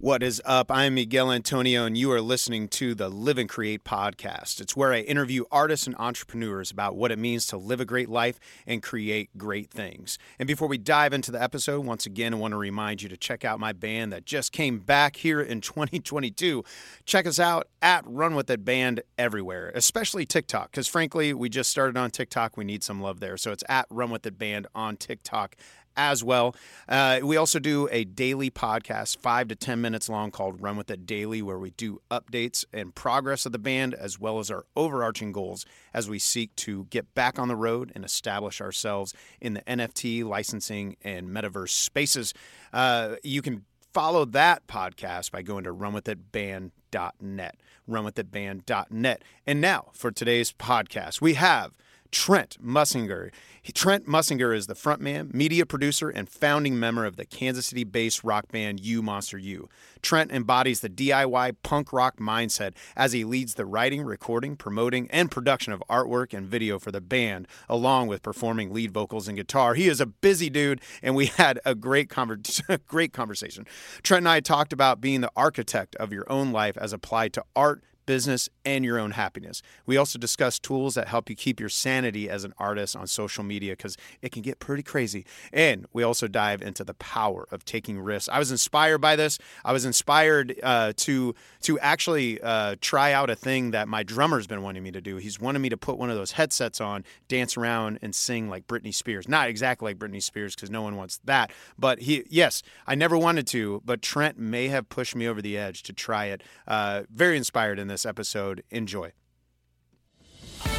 What is up? I'm Miguel Antonio, and you are listening to the Live and Create podcast. It's where I interview artists and entrepreneurs about what it means to live a great life and create great things. And before we dive into the episode, once again, I want to remind you to check out my band that just came back here in 2022. Check us out at Run With It Band everywhere, especially TikTok, because frankly, we just started on TikTok. We need some love there. So it's at Run With It Band on TikTok as well. Uh, we also do a daily podcast, five to 10 minutes long, called Run With It Daily, where we do updates and progress of the band, as well as our overarching goals as we seek to get back on the road and establish ourselves in the NFT, licensing, and metaverse spaces. Uh, you can follow that podcast by going to runwithitband.net. Runwithitband.net. And now for today's podcast, we have Trent Mussinger. Trent Mussinger is the frontman, media producer, and founding member of the Kansas City based rock band You Monster You. Trent embodies the DIY punk rock mindset as he leads the writing, recording, promoting, and production of artwork and video for the band, along with performing lead vocals and guitar. He is a busy dude, and we had a great, conver- great conversation. Trent and I talked about being the architect of your own life as applied to art business, and your own happiness. We also discuss tools that help you keep your sanity as an artist on social media because it can get pretty crazy. And we also dive into the power of taking risks. I was inspired by this. I was inspired uh, to to actually uh, try out a thing that my drummer's been wanting me to do. He's wanted me to put one of those headsets on, dance around, and sing like Britney Spears. Not exactly like Britney Spears because no one wants that. But he, yes, I never wanted to, but Trent may have pushed me over the edge to try it. Uh, very inspired in this this episode. Enjoy.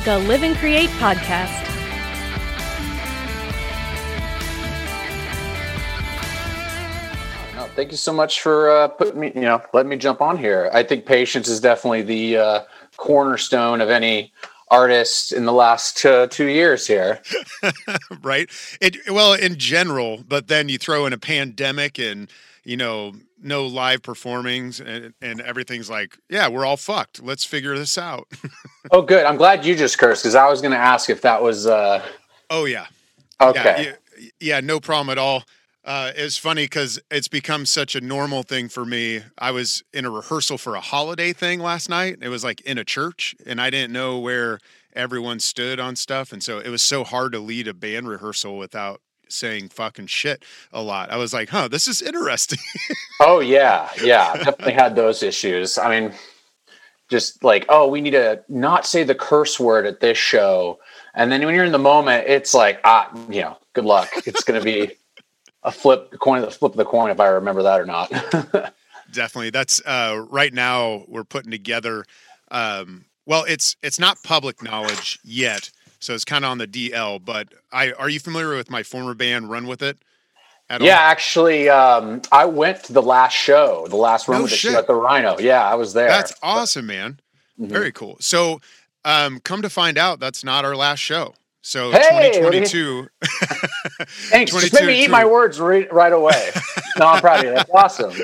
The Live and Create Podcast. No, thank you so much for uh, putting me, you know, letting me jump on here. I think patience is definitely the uh, cornerstone of any artist in the last uh, two years here. right. It, well, in general, but then you throw in a pandemic and, you know, no live performings and, and everything's like, yeah, we're all fucked. Let's figure this out. oh, good. I'm glad you just cursed because I was going to ask if that was. Uh... Oh, yeah. Okay. Yeah, yeah, no problem at all. Uh, it's funny because it's become such a normal thing for me. I was in a rehearsal for a holiday thing last night. It was like in a church, and I didn't know where everyone stood on stuff. And so it was so hard to lead a band rehearsal without saying fucking shit a lot. I was like, huh, this is interesting. oh yeah, yeah, definitely had those issues. I mean, just like, oh, we need to not say the curse word at this show, and then when you're in the moment, it's like, ah, you know, good luck. It's going to be a flip coin, the flip of the coin, if I remember that or not. Definitely, that's uh, right now. We're putting together. Um, well, it's it's not public knowledge yet so it's kind of on the DL. But I are you familiar with my former band, Run With It? yeah, all? actually, um, I went to the last show, the last Run no With It show at the Rhino. Yeah, I was there. That's awesome, man. Mm-hmm. Very cool. So, um, come to find out, that's not our last show. So hey, 2022. Thanks. Just made me eat my words right, right away. no, I'm proud of you. That's awesome.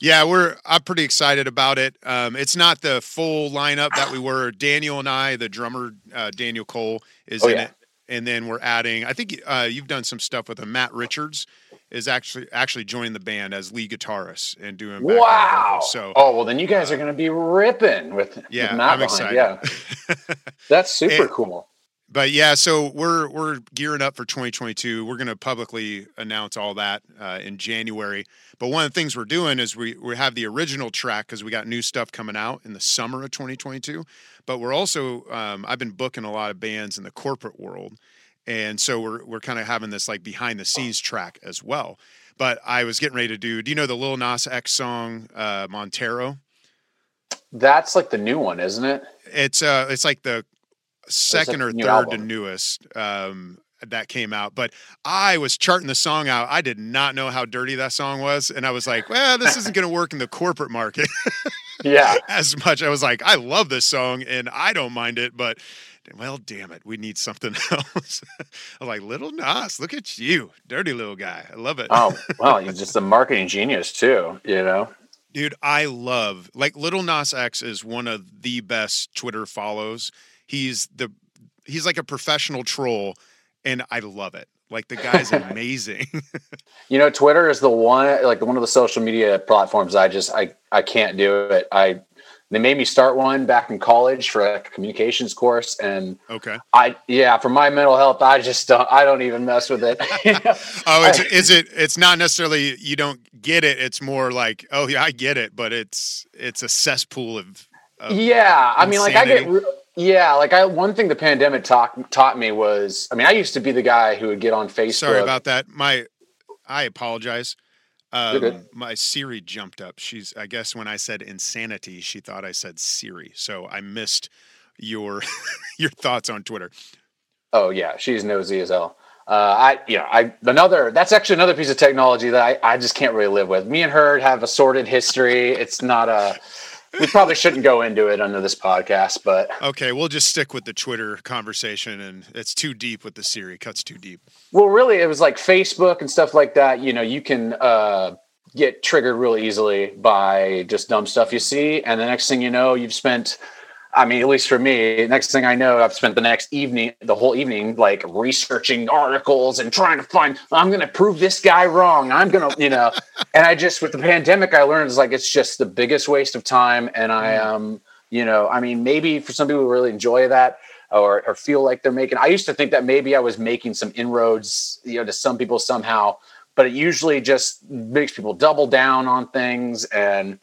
Yeah, we're I'm pretty excited about it. Um, it's not the full lineup that we were. Daniel and I, the drummer uh, Daniel Cole, is oh, in yeah. it, and then we're adding. I think uh, you've done some stuff with him. Matt Richards is actually actually joining the band as lead guitarist and doing. Wow! So oh well, then you guys uh, are going to be ripping with yeah. With Matt I'm excited. Yeah, that's super and, cool but yeah, so we're we're gearing up for 2022. We're going to publicly announce all that uh, in January. But one of the things we're doing is we we have the original track because we got new stuff coming out in the summer of 2022. But we're also um, I've been booking a lot of bands in the corporate world, and so we're we're kind of having this like behind the scenes track as well. But I was getting ready to do. Do you know the Lil Nas X song uh, Montero? That's like the new one, isn't it? It's uh, it's like the second or third album? to newest um, that came out. But I was charting the song out. I did not know how dirty that song was, and I was like, "Well, this isn't going to work in the corporate market." yeah, as much. I was like, "I love this song, and I don't mind it," but well, damn it, we need something else. I'm like, little Nas, look at you, dirty little guy. I love it. oh, well, he's just a marketing genius too, you know. Dude, I love like Lil Nas X is one of the best Twitter follows he's the he's like a professional troll and I love it. Like the guy's amazing. you know, Twitter is the one like one of the social media platforms I just I I can't do it. I they made me start one back in college for a communications course and okay. I yeah, for my mental health I just don't I don't even mess with it. oh, it's, is it it's not necessarily you don't get it, it's more like, oh yeah, I get it, but it's it's a cesspool of, of Yeah, I mean like I get yeah, like I one thing the pandemic taught taught me was I mean I used to be the guy who would get on Facebook. Sorry about that. My I apologize. Um, my Siri jumped up. She's I guess when I said insanity, she thought I said Siri. So I missed your your thoughts on Twitter. Oh yeah, she's nosy as hell. Uh, I you know I another that's actually another piece of technology that I, I just can't really live with. Me and her have a sordid history. It's not a we probably shouldn't go into it under this podcast, but okay, we'll just stick with the Twitter conversation, and it's too deep with the Siri. Cuts too deep. Well, really, it was like Facebook and stuff like that. You know, you can uh, get triggered really easily by just dumb stuff you see, and the next thing you know, you've spent I mean, at least for me, next thing I know, I've spent the next evening, the whole evening, like researching articles and trying to find, I'm going to prove this guy wrong. I'm going to, you know, and I just, with the pandemic, I learned it's like, it's just the biggest waste of time. And I, mm. um, you know, I mean, maybe for some people who really enjoy that or, or feel like they're making, I used to think that maybe I was making some inroads, you know, to some people somehow, but it usually just makes people double down on things and,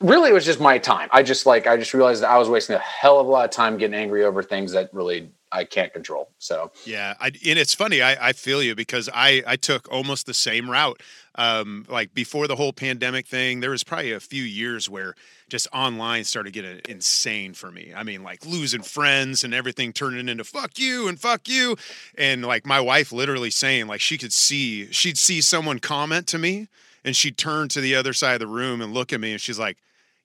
really it was just my time. I just like I just realized that I was wasting a hell of a lot of time getting angry over things that really I can't control. So yeah, I, and it's funny. I, I feel you because I I took almost the same route. Um, like before the whole pandemic thing, there was probably a few years where just online started getting insane for me. I mean, like losing friends and everything turning into fuck you and fuck you, and like my wife literally saying like she could see she'd see someone comment to me and she'd turn to the other side of the room and look at me and she's like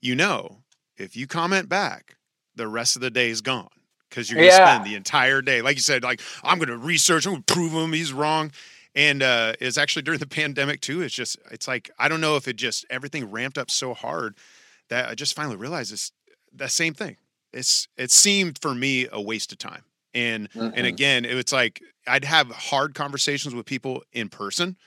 you know, if you comment back, the rest of the day is gone because you're going to yeah. spend the entire day, like you said, like I'm going to research, I'm going to prove him he's wrong. And uh, it's actually during the pandemic too. It's just, it's like I don't know if it just everything ramped up so hard that I just finally realized it's the same thing. It's it seemed for me a waste of time. And mm-hmm. and again, it's like I'd have hard conversations with people in person,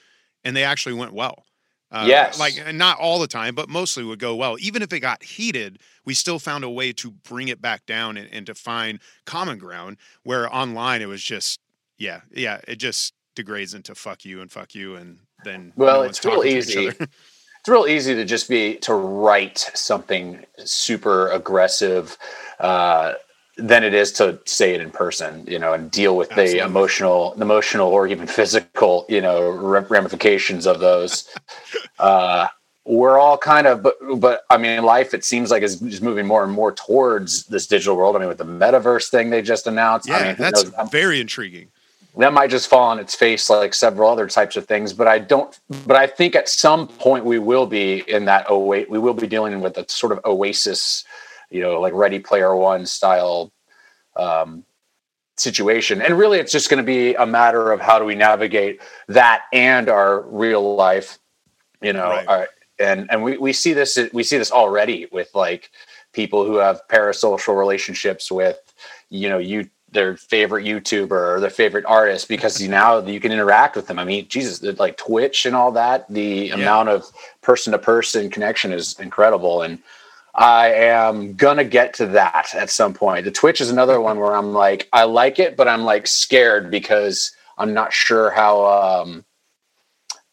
and they actually went well. Uh, yes. Like not all the time, but mostly would go well. Even if it got heated, we still found a way to bring it back down and, and to find common ground. Where online, it was just, yeah, yeah, it just degrades into fuck you and fuck you. And then, well, no it's real easy. it's real easy to just be to write something super aggressive. Uh, than it is to say it in person, you know, and deal with Absolutely. the emotional, the emotional or even physical, you know, ramifications of those. uh, we're all kind of, but, but I mean, life, it seems like is just moving more and more towards this digital world. I mean, with the metaverse thing they just announced, yeah, I mean, that's very intriguing. That might just fall on its face like several other types of things, but I don't. But I think at some point we will be in that oh wait, we will be dealing with a sort of oasis you know, like Ready Player One style um, situation. And really, it's just going to be a matter of how do we navigate that and our real life, you know. Right. Our, and and we, we see this we see this already with like people who have parasocial relationships with you know you their favorite YouTuber or their favorite artist because you now you can interact with them. I mean, Jesus, like Twitch and all that, the yeah. amount of person to person connection is incredible. And I am gonna get to that at some point. The Twitch is another one where I'm like, I like it, but I'm like scared because I'm not sure how. Um,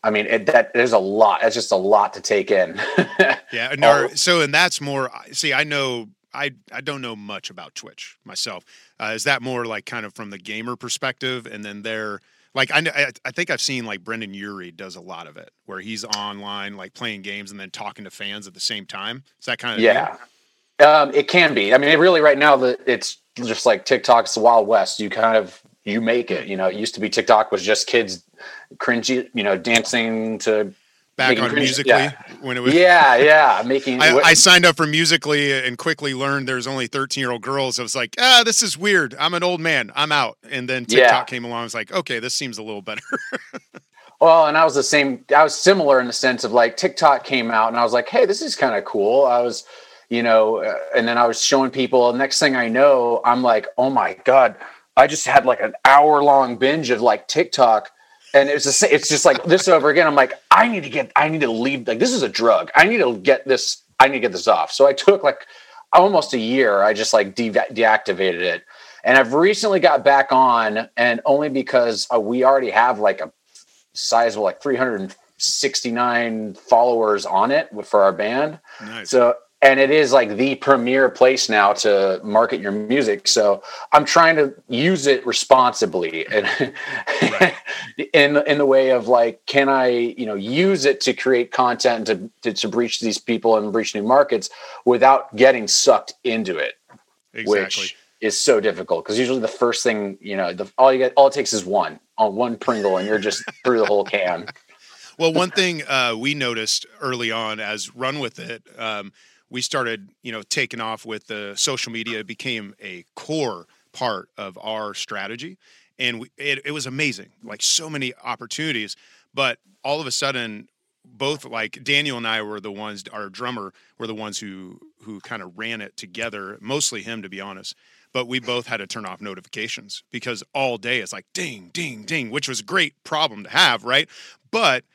I mean, it, that there's a lot. It's just a lot to take in. yeah. No. So, and that's more. See, I know. I I don't know much about Twitch myself. Uh, is that more like kind of from the gamer perspective, and then they're like I, I think I've seen like Brendon Urie does a lot of it where he's online like playing games and then talking to fans at the same time. Is that kind of yeah? Um, it can be. I mean, really, right now that it's just like TikTok's the Wild West. You kind of you make it. You know, it used to be TikTok was just kids cringy, you know, dancing to back on Musical.ly yeah. when it was yeah yeah making I, I, signed up for Musical.ly and quickly learned there's only 13 year old girls. I was like ah this is weird. I'm an old man. I'm out. And then tiktok yeah. came along. I was like okay this seems a little better. Well and i was the same i was similar in the sense of like tiktok came out and i was like hey this is kind of cool. I was you know uh, and then i was showing people next thing i know i'm like oh my god. I just had like an hour long binge of like tiktok and it's just it's just like this over again. I'm like, I need to get, I need to leave. Like this is a drug. I need to get this. I need to get this off. So I took like almost a year. I just like de- deactivated it, and I've recently got back on, and only because uh, we already have like a sizable like 369 followers on it for our band. Nice. So and it is like the premier place now to market your music. So i'm trying to use it responsibly and in in the way of like can i you know use it to create content to, to, to reach these people and reach new markets without getting sucked into it exactly. which is so difficult. Because usually the first thing you know the, all you get all it takes is one on one pringle and you're just through the whole can. Well one thing uh, we noticed early on as run with it um, we started, you know, taking off with the social media. It became a core part of our strategy, and we, it, it was amazing. Like so many opportunities, but all of a sudden, both like Daniel and I were the ones. Our drummer were the ones who who kind of ran it together. Mostly him, to be honest. But we both had to turn off notifications because all day it's like ding, ding, ding, which was a great problem to have, right? But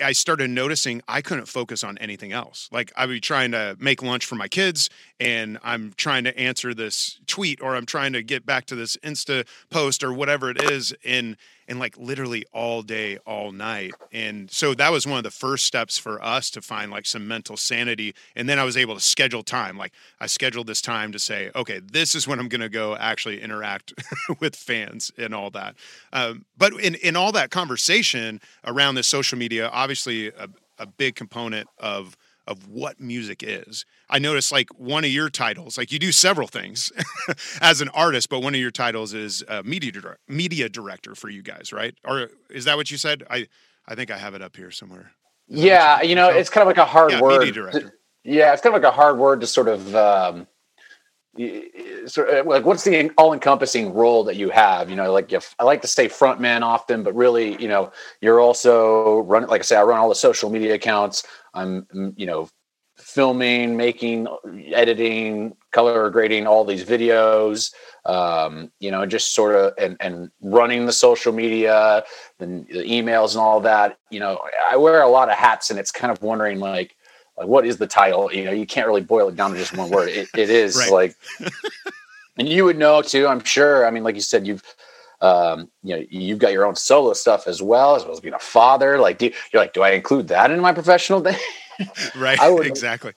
I started noticing I couldn't focus on anything else. Like I'd be trying to make lunch for my kids and I'm trying to answer this tweet or I'm trying to get back to this Insta post or whatever it is. And and like literally all day, all night. And so that was one of the first steps for us to find like some mental sanity. And then I was able to schedule time. Like I scheduled this time to say, okay, this is when I'm going to go actually interact with fans and all that. Um, but in, in all that conversation around this social media, obviously a, a big component of of what music is. I noticed like one of your titles, like you do several things as an artist, but one of your titles is uh, media dir- media director for you guys, right? Or is that what you said? I I think I have it up here somewhere. yeah, you, you know, it's kind of like a hard yeah, word. Media director. Yeah, it's kind of like a hard word to sort of. Um, sort of, like what's the all-encompassing role that you have you know like if i like to say front man often but really you know you're also running like i say i run all the social media accounts I'm, you know, filming, making, editing, color grading all these videos, um, you know, just sort of and, and running the social media and the emails and all that. You know, I wear a lot of hats, and it's kind of wondering like, like what is the title? You know, you can't really boil it down to just one word. It, it is right. like, and you would know too. I'm sure. I mean, like you said, you've um, you know, you've got your own solo stuff as well, as well as being a father. Like, do you, you're like, do I include that in my professional day? right. I would, exactly.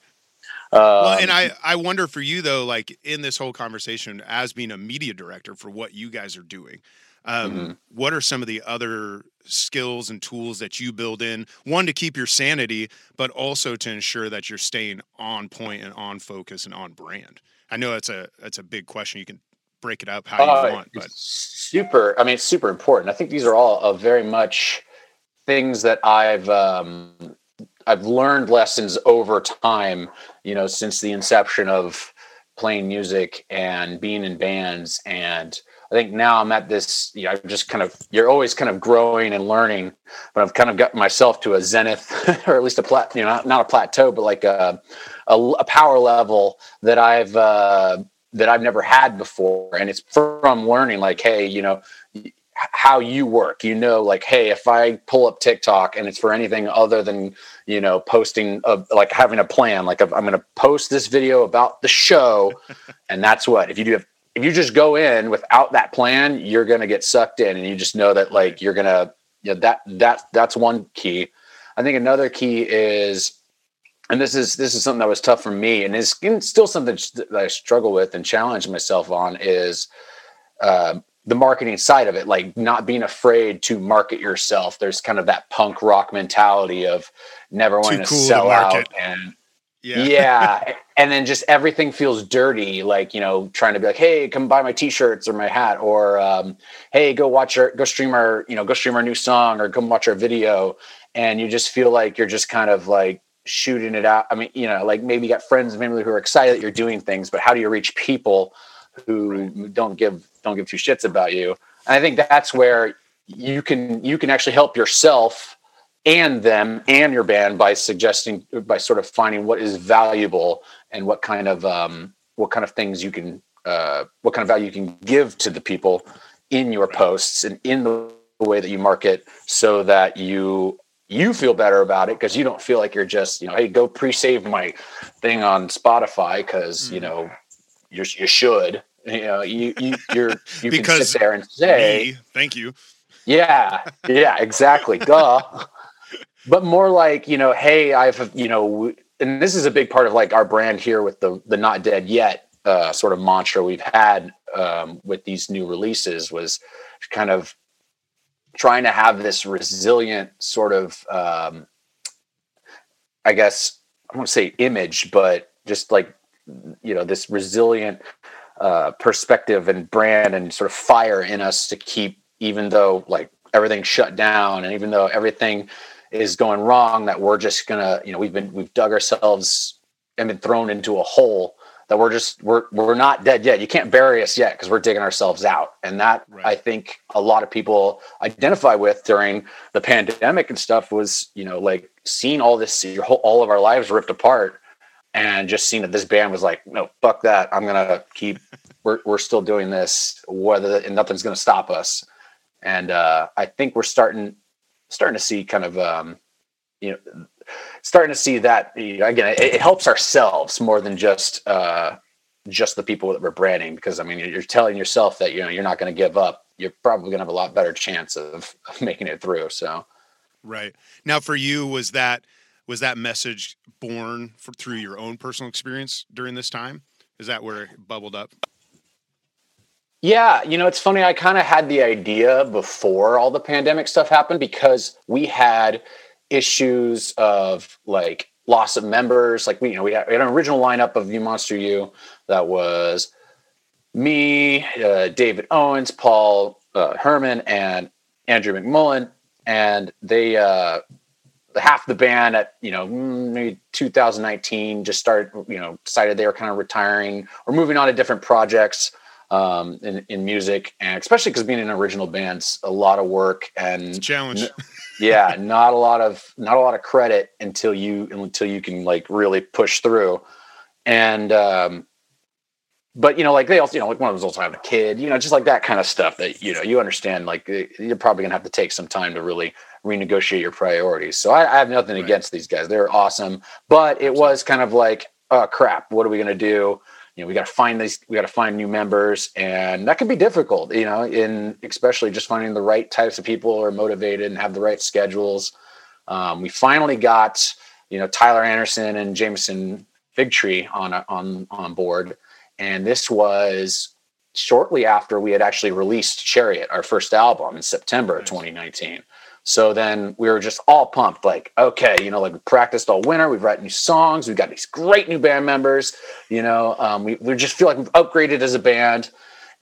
Um, well, and I, I wonder for you though, like in this whole conversation, as being a media director for what you guys are doing, um, mm-hmm. what are some of the other skills and tools that you build in? One to keep your sanity, but also to ensure that you're staying on point and on focus and on brand. I know that's a that's a big question. You can break it up how uh, you want. But super, I mean, it's super important. I think these are all uh, very much things that I've um, I've learned lessons over time. You know, since the inception of playing music and being in bands and I think now I'm at this, you know, I'm just kind of, you're always kind of growing and learning, but I've kind of gotten myself to a zenith or at least a plat, you know, not, not a plateau, but like a, a, a power level that I've, uh, that I've never had before. And it's from learning like, hey, you know, how you work, you know, like, hey, if I pull up TikTok and it's for anything other than, you know, posting a, like having a plan, like I'm going to post this video about the show. and that's what, if you do have, if you just go in without that plan, you're going to get sucked in and you just know that like, you're going to, you know, that, that, that's one key. I think another key is and this is this is something that was tough for me and is still something that i struggle with and challenge myself on is uh, the marketing side of it like not being afraid to market yourself there's kind of that punk rock mentality of never wanting to sell to out and yeah. yeah and then just everything feels dirty like you know trying to be like hey come buy my t-shirts or my hat or um, hey go watch our go stream our you know go stream our new song or come watch our video and you just feel like you're just kind of like shooting it out. I mean, you know, like maybe you got friends maybe who are excited that you're doing things, but how do you reach people who right. don't give don't give two shits about you? And I think that's where you can you can actually help yourself and them and your band by suggesting by sort of finding what is valuable and what kind of um, what kind of things you can uh, what kind of value you can give to the people in your posts and in the way that you market so that you you feel better about it because you don't feel like you're just you know hey go pre-save my thing on spotify because mm. you know you you should. You know you, you you're you can sit there and say me, thank you. Yeah yeah exactly duh but more like you know hey i've you know and this is a big part of like our brand here with the the not dead yet uh, sort of mantra we've had um, with these new releases was kind of trying to have this resilient sort of um, i guess i won't say image but just like you know this resilient uh, perspective and brand and sort of fire in us to keep even though like everything shut down and even though everything is going wrong that we're just gonna you know we've been we've dug ourselves and been thrown into a hole that we're just we're we're not dead yet. You can't bury us yet because we're digging ourselves out. And that right. I think a lot of people identify with during the pandemic and stuff was, you know, like seeing all this whole, all of our lives ripped apart and just seeing that this band was like, no, fuck that. I'm gonna keep we're we're still doing this, whether and nothing's gonna stop us. And uh I think we're starting starting to see kind of um you know starting to see that you know, again, it, it, helps ourselves more than just uh, just the people that we're branding. Because I mean, you're telling yourself that you know you're not going to give up. You're probably going to have a lot better chance of, making it through. So, right now, for you, was that was that message born for, through your own personal experience during this time? Is that where it bubbled up? Yeah, you know, it's funny. I kind of had the idea before all the pandemic stuff happened because we had issues of like loss of members. Like we, you know, we had, an original lineup of You Monster You that was me, uh, David Owens, Paul uh, Herman, and Andrew McMullen, and they uh, half the band at you know maybe 2019 just started you know decided they were kind of retiring or moving on to different projects um, in, in music and especially because being an original band's a lot of work and challenge yeah, not a lot of not a lot of credit until you until you can like really push through. And um but you know, like they also, you know, like one of them's also having a kid, you know, just like that kind of stuff that, you know, you understand like you're probably gonna have to take some time to really renegotiate your priorities. So I, I have nothing right. against these guys. They're awesome. But it was kind of like, oh crap, what are we gonna do? You know we got to find these we got to find new members and that can be difficult you know in especially just finding the right types of people who are motivated and have the right schedules. Um, we finally got you know tyler anderson and jameson figtree on on on board and this was shortly after we had actually released chariot our first album in september of 2019 so then we were just all pumped, like, okay, you know, like we practiced all winter, we've written new songs, we've got these great new band members, you know, um, we, we just feel like we've upgraded as a band.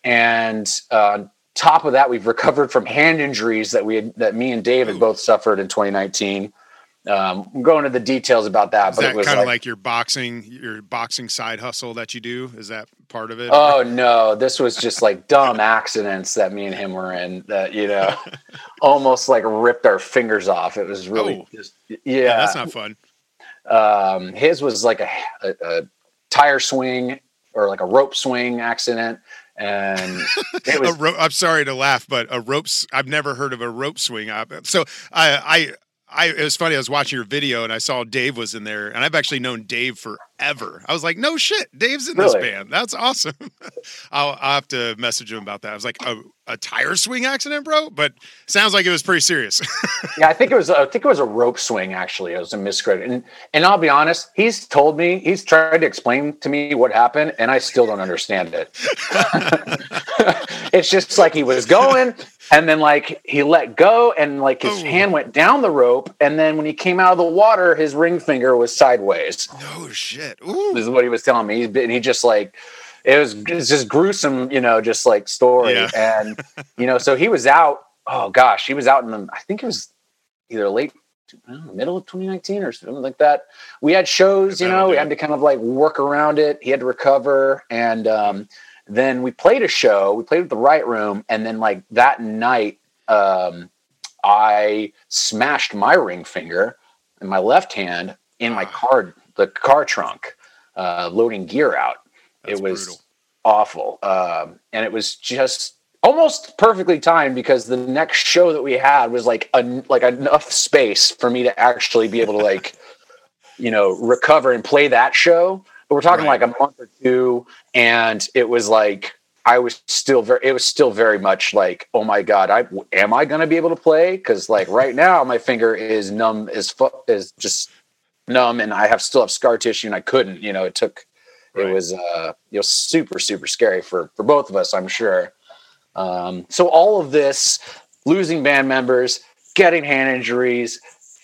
And uh, top of that, we've recovered from hand injuries that we had, that me and David both suffered in 2019. Um, I'm going into the details about that, Is but that it was kind of like, like your boxing, your boxing side hustle that you do. Is that part of it? Oh no, this was just like dumb accidents that me and him were in that you know, almost like ripped our fingers off. It was really Oh. just yeah, yeah. that's not fun. um, his was like a, a, a tire swing or like a rope swing accident, and it A was ro- I'm sorry to laugh, but a ropes. I've never heard of a rope swing. Up. So I, I, I. It was funny. I was watching your video and I saw Dave was in there, and I've actually known Dave forever. I was like, no shit, Dave's in this band. That's awesome. I'll, I'll have to message him about that. I was like, a, a tire swing accident, bro. But sounds like it was pretty serious. yeah. I think it was I think it was a rope swing. Actually, it was a miscredit, and and I'll be honest, he's told me he's tried to explain to me what happened, and I still don't understand it. it's just like he was going and then like he let go and like his Oh. hand went down the rope and then when he came out of the water his ring finger was sideways no shit. Ooh. this is what he was telling me he's been he just like it was it's just gruesome you know just like story Yeah. and you know so he was out oh gosh he was out in the i think it was either late know, middle of 2019 or something like that we had shows you know we had to kind of like work around it he had to recover and um then we played a show we played at the Riot Room and then like that night um i smashed my ring finger in my left hand in my Ah. car the car trunk uh loading gear out That's it was brutal. awful um and it was just almost perfectly timed because the next show that we had was like a, like enough space for me to actually be able to like you know recover and play that show but we're talking right. like a month or two and it was like i was still very it was still very much like oh my god i am i going to be able to play because like right now my finger is numb as fu- is just numb and i have still have scar tissue and i couldn't you know it took right. it was uh you know super super scary for for both of us i'm sure um so all of this losing band members getting hand injuries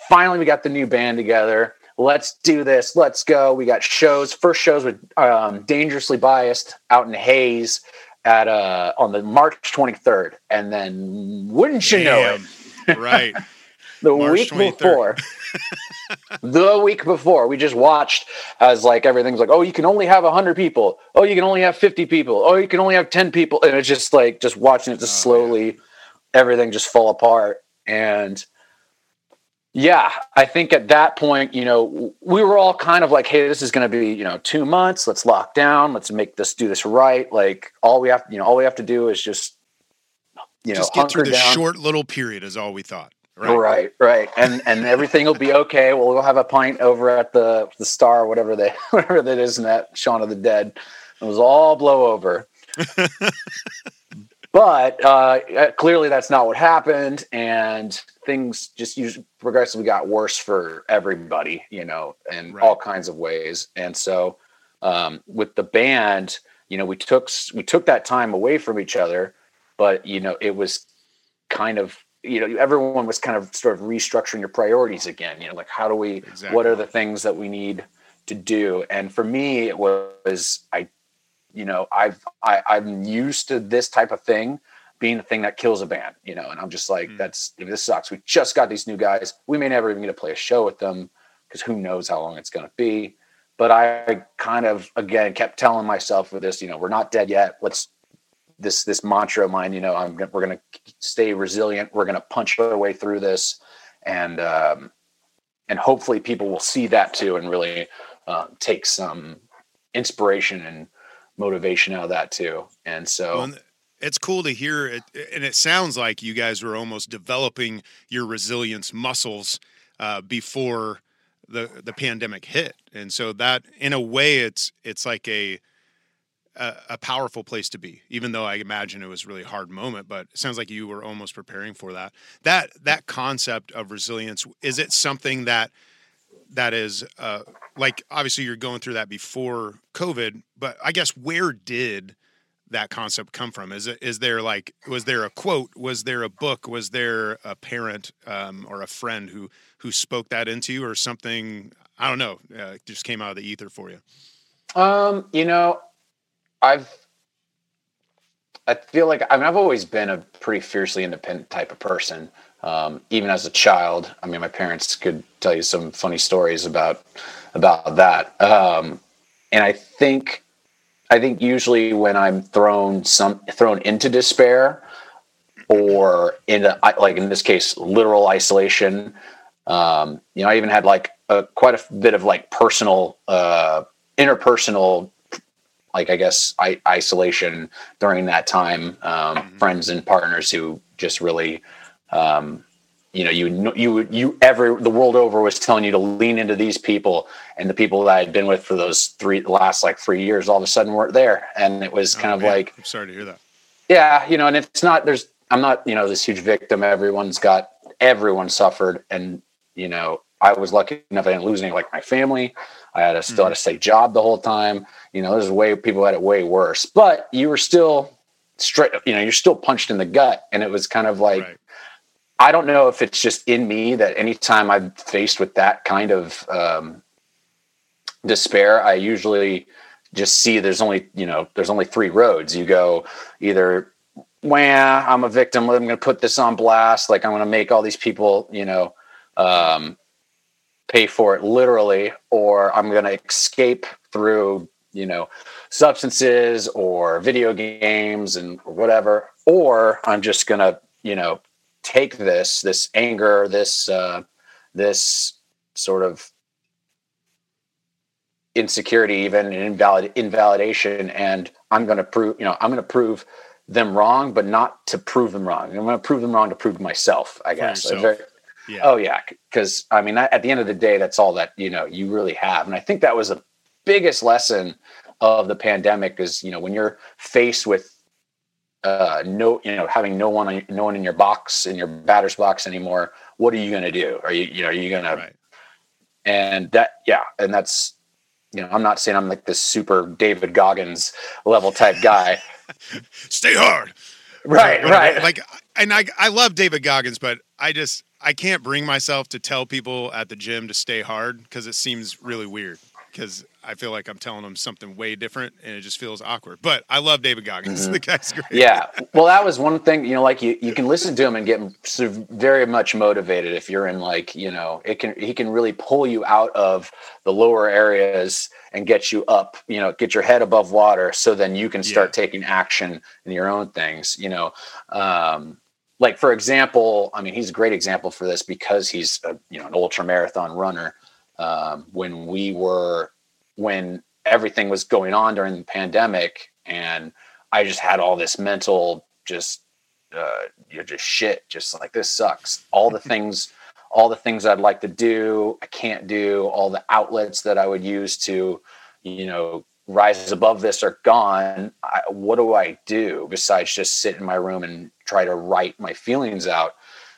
finally we got the new band together let's do this. Let's go. We got shows. First shows with um, dangerously biased out in hayes at uh on the march 23rd and then wouldn't you Damn. know it? Right. The march week 23rd. before. The week before. We just watched as like everything's like oh you can only have 100 people. Oh you can only have 50 people. Oh you can only have 10 people. And it's just like just watching it just oh, slowly man. everything just fall apart. And yeah, I think at that point, you know, we were all kind of like, hey, this is going to be, you know, two months. Let's lock down. Let's make this do this right. Like all we have, you know, all we have to do is just, you know, just get through the short little period is all we thought. Right, right, right. and and everything will be okay. We'll, we'll have a pint over at the the Star, whatever they whatever that is in that Shaun of the Dead. It was all blow over. but uh, uh, clearly that's not what happened, and things just progressively got worse for everybody, you know, in right. all kinds of ways. And so um, with the band, you know, we took we took that time away from each other, but you know, it was kind of you know everyone was kind of sort of restructuring your priorities again. You know, like how do we? Exactly. What are the things that we need to do? And for me, it was I you know, I've I, I'm used to this type of thing being the thing that kills a band, you know, and I'm just like, mm. that's this sucks. We just got these new guys. We may never even get to play a show with them because who knows how long it's going to be. But I kind of again kept telling myself with this, you know, we're not dead yet. Let's this this mantra of mine, you know, I'm we're going to stay resilient. We're going to punch our way through this, and um, and hopefully people will see that too and really uh, take some inspiration and motivation out of that too. And so well, it's cool to hear it. And it sounds like you guys were almost developing your resilience muscles uh, before the, the pandemic hit. And so that in a way, it's, it's like a, a, powerful place to be, even though I imagine it was a really hard moment, but it sounds like you were almost preparing for that. That, that concept of resilience, is it something that, that is uh, like obviously you're going through that before COVID, but I guess where did that concept come from? Is it is there like was there a quote? Was there a book? Was there a parent um, or a friend who who spoke that into you, or something? I don't know. Uh, just came out of the ether for you. Um, you know, I've I feel like I mean I've always been a pretty fiercely independent type of person. Um, even as a child, I mean, my parents could tell you some funny stories about about that. Um, and I think, I think usually when I'm thrown some thrown into despair, or into like in this case, literal isolation. Um, you know, I even had like a, quite a bit of like personal, uh, interpersonal like I guess I, isolation during that time. Um, mm-hmm. Friends and partners who just really um, you know you you you ever the world over was telling you to lean into these people and the people that i had been with for those three last like three years all of a sudden weren't there. And it was kind oh, of man. like i'm sorry to hear that. Yeah you know and it's not there's i'm not you know this huge victim. Everyone's got everyone suffered. And you know i was lucky enough i didn't lose any like my family. I had a still mm-hmm. had a safe job the whole time. You know there's way people had it way worse. But you were still straight you know you're still punched in the gut. And it was kind of like right I don't know if it's just in me that anytime I'm faced with that kind of um, despair, I usually just see there's only you know there's only three roads. You go either wah, I'm a victim. I'm going to put this on blast. Like I'm going to make all these people you know um, pay for it literally, or I'm going to escape through you know substances or video games and whatever, or I'm just going to you know take this this anger this uh, this sort of insecurity even and invalid invalidation and i'm going to prove you know i'm going to prove them wrong, but not to prove them wrong. I'm going to prove them wrong to prove myself, I guess. Very, yeah. Oh yeah, because I mean, at the end of the day, that's all that you know you really have, and I think that was the biggest lesson of the pandemic is you know when you're faced with uh, no you know having no one no one in your box in your batter's box anymore. What are you going to do? Are you you know are you going right. to and that yeah and that's you know i'm not saying i'm like this super david goggins level type guy stay hard right right like and i i love david goggins but i just i can't bring myself to tell people at the gym to stay hard because it seems really weird because I feel like I'm telling them something way different, and it just feels awkward. But I love David Goggins. Mm-hmm. The guy's great. Yeah. Well, that was one thing. You know, like you, you can listen to him and get very much motivated if you're in like you know it can he can really pull you out of the lower areas and get you up. You know, get your head above water, so then you can start yeah. taking action in your own things. You know. Um, like for example, I mean, he's a great example for this because he's a, you know an ultra marathon runner. Um, when we were when everything was going on during the pandemic and I just had all this mental just uh you're just shit just like this sucks. All the things all the things I'd like to do I can't do. All the outlets that I would use to you know rise above this are gone. I, what do I do besides just sit in my room and try to write my feelings out?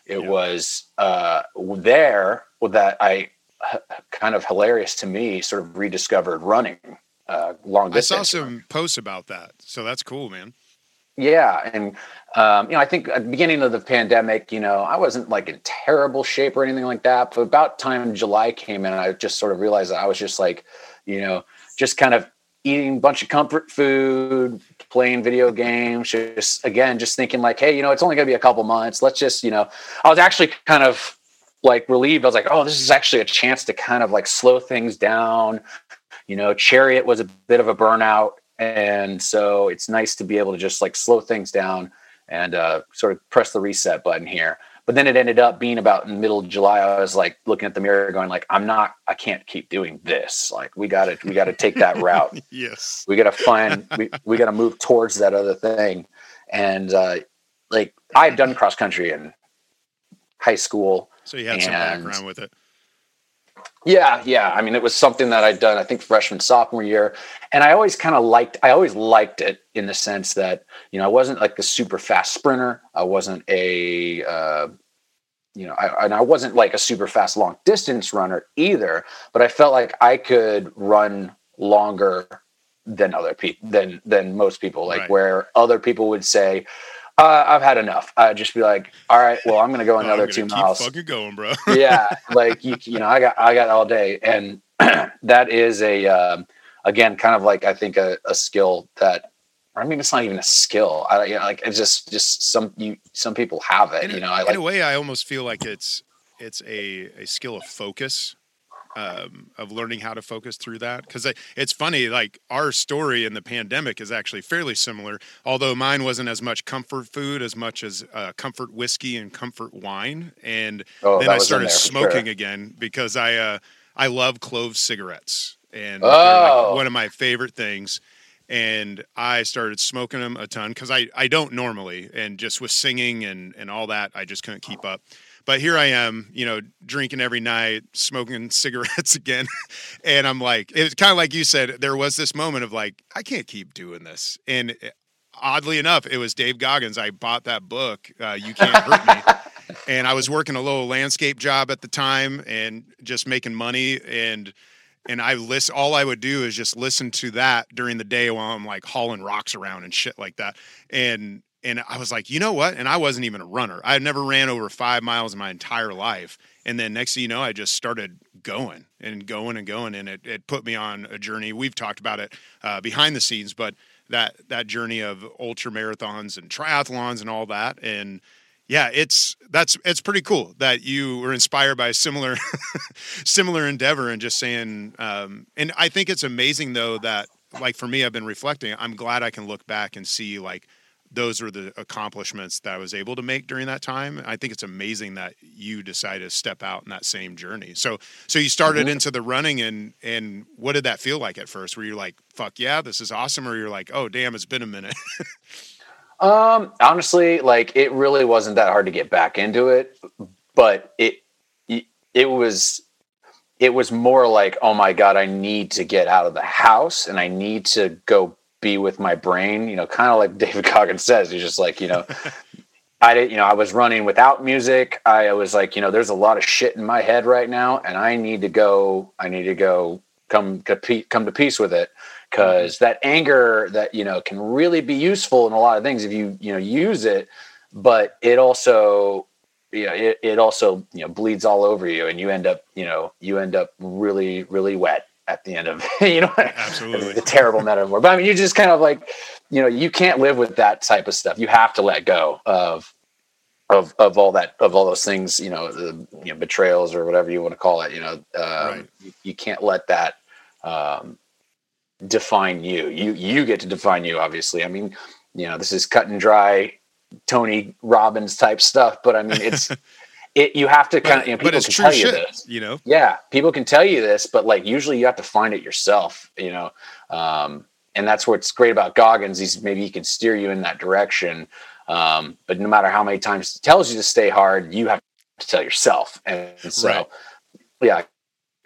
It yeah. was uh there that I kind of hilarious to me, sort of rediscovered running uh, long distance. I saw some posts about that, so that's cool, man. Yeah, and um, you know, I think at the beginning of the pandemic, you know, I wasn't like in terrible shape or anything like that. But about time July came in, I just sort of realized that I was just like, you know, just kind of eating a bunch of comfort food, playing video games, just again, just thinking like, hey, you know, it's only gonna be a couple months. Let's just, you know, I was actually kind of like relieved. I was like, oh, this is actually a chance to kind of like slow things down. You know, Chariot was a bit of a burnout. And so it's nice to be able to just like slow things down and uh, sort of press the reset button here. But then it ended up being about in the middle of July. I was like looking at the mirror, going like, "I'm not. I can't keep doing this. Like, we got to. We got to take that route. yes. We got to find. We we got to move towards that other thing. And uh, like, I've done cross country in high school. So you had and, some background with it. Yeah, yeah. I mean, it was something that I'd done, I think, freshman, sophomore year. And I always kind of liked, I always liked it in the sense that, you know, I wasn't like the super fast sprinter. I wasn't a, uh, you know, I, and I wasn't like a super fast long distance runner either, but I felt like I could run longer than other people, than, than most people, like right. where other people would say, uh, I've had enough. I'd just be like, all right, well, I'm going to go another two miles. Fucking going, bro. yeah, like you, you know, I got, I got all day, and that is a, um, again, kind of like I think a, a skill that, I mean, it's not even a skill. I, you know, like it's just, just some you, some people have it. In you know, I like, in a way, I almost feel like it's, it's a, a skill of focus um, of learning how to focus through that because it's funny like our story in the pandemic is actually fairly similar although mine wasn't as much comfort food as much as uh, comfort whiskey and comfort wine and oh, then i started smoking sure. again because i uh, i love clove cigarettes and oh. like one of my favorite things and I started smoking them a ton because I, I don't normally and just with singing and, and all that I just couldn't keep up. But here I am, you know, drinking every night, smoking cigarettes again. and I'm like, it's kind of like you said, there was this moment of like, I can't keep doing this. And eh, oddly enough, it was Dave Goggins. I bought that book, uh, You Can't Hurt Me. and I was working a little landscape job at the time and just making money. And and I list all I would do is just listen to that during the day while I'm like hauling rocks around and shit like that. And and I was like, you know what? And I wasn't even a runner. I never ran over five miles in my entire life. And then next thing you know, I just started going and going and going, and it, it put me on a journey. We've talked about it uh, behind the scenes, but that that journey of ultra marathons and triathlons and all that, and yeah, it's that's it's pretty cool that you were inspired by a similar similar endeavor and just saying. Um, and I think it's amazing though that like for me, I've been reflecting. I'm glad I can look back and see like those are the accomplishments that I was able to make during that time. I think it's amazing that you decided to step out in that same journey. So, so you started mm-hmm. into the running, and and what did that feel like at first? Were you like, "Fuck yeah, this is awesome," or you're like, "Oh damn, it's been a minute"? Um, honestly, like it really wasn't that hard to get back into it, but it it was it was more like, oh my god, I need to get out of the house and I need to go be with my brain. You know, kind of like David Goggins says, he's just like, you know, I did, you know, I was running without music. I was like, you know, there's a lot of shit in my head right now, and I need to go. I need to go come come to peace with it because that anger that you know can really be useful in a lot of things if you you know use it but it also you know it, it also you know bleeds all over you and you end up you know you end up really really wet at the end of you know absolutely a terrible metaphor but i mean you just kind of like you know you can't live with that type of stuff you have to let go of of of all that of all those things you know the you know betrayals or whatever you want to call it you know um, right. you, you, can't let that um, define you. You you get to define you, obviously. I mean, you know, this is cut and dry Tony Robbins type stuff, but I mean, it's it. You have to kind of you know people can tell shit, you this, you know. Yeah, people can tell you this, but like usually you have to find it yourself, you know. Um, and that's what's great about Goggins. He's maybe he can steer you in that direction. Um, but no matter how many times he tells you to stay hard, you have to tell yourself. And so, right. yeah,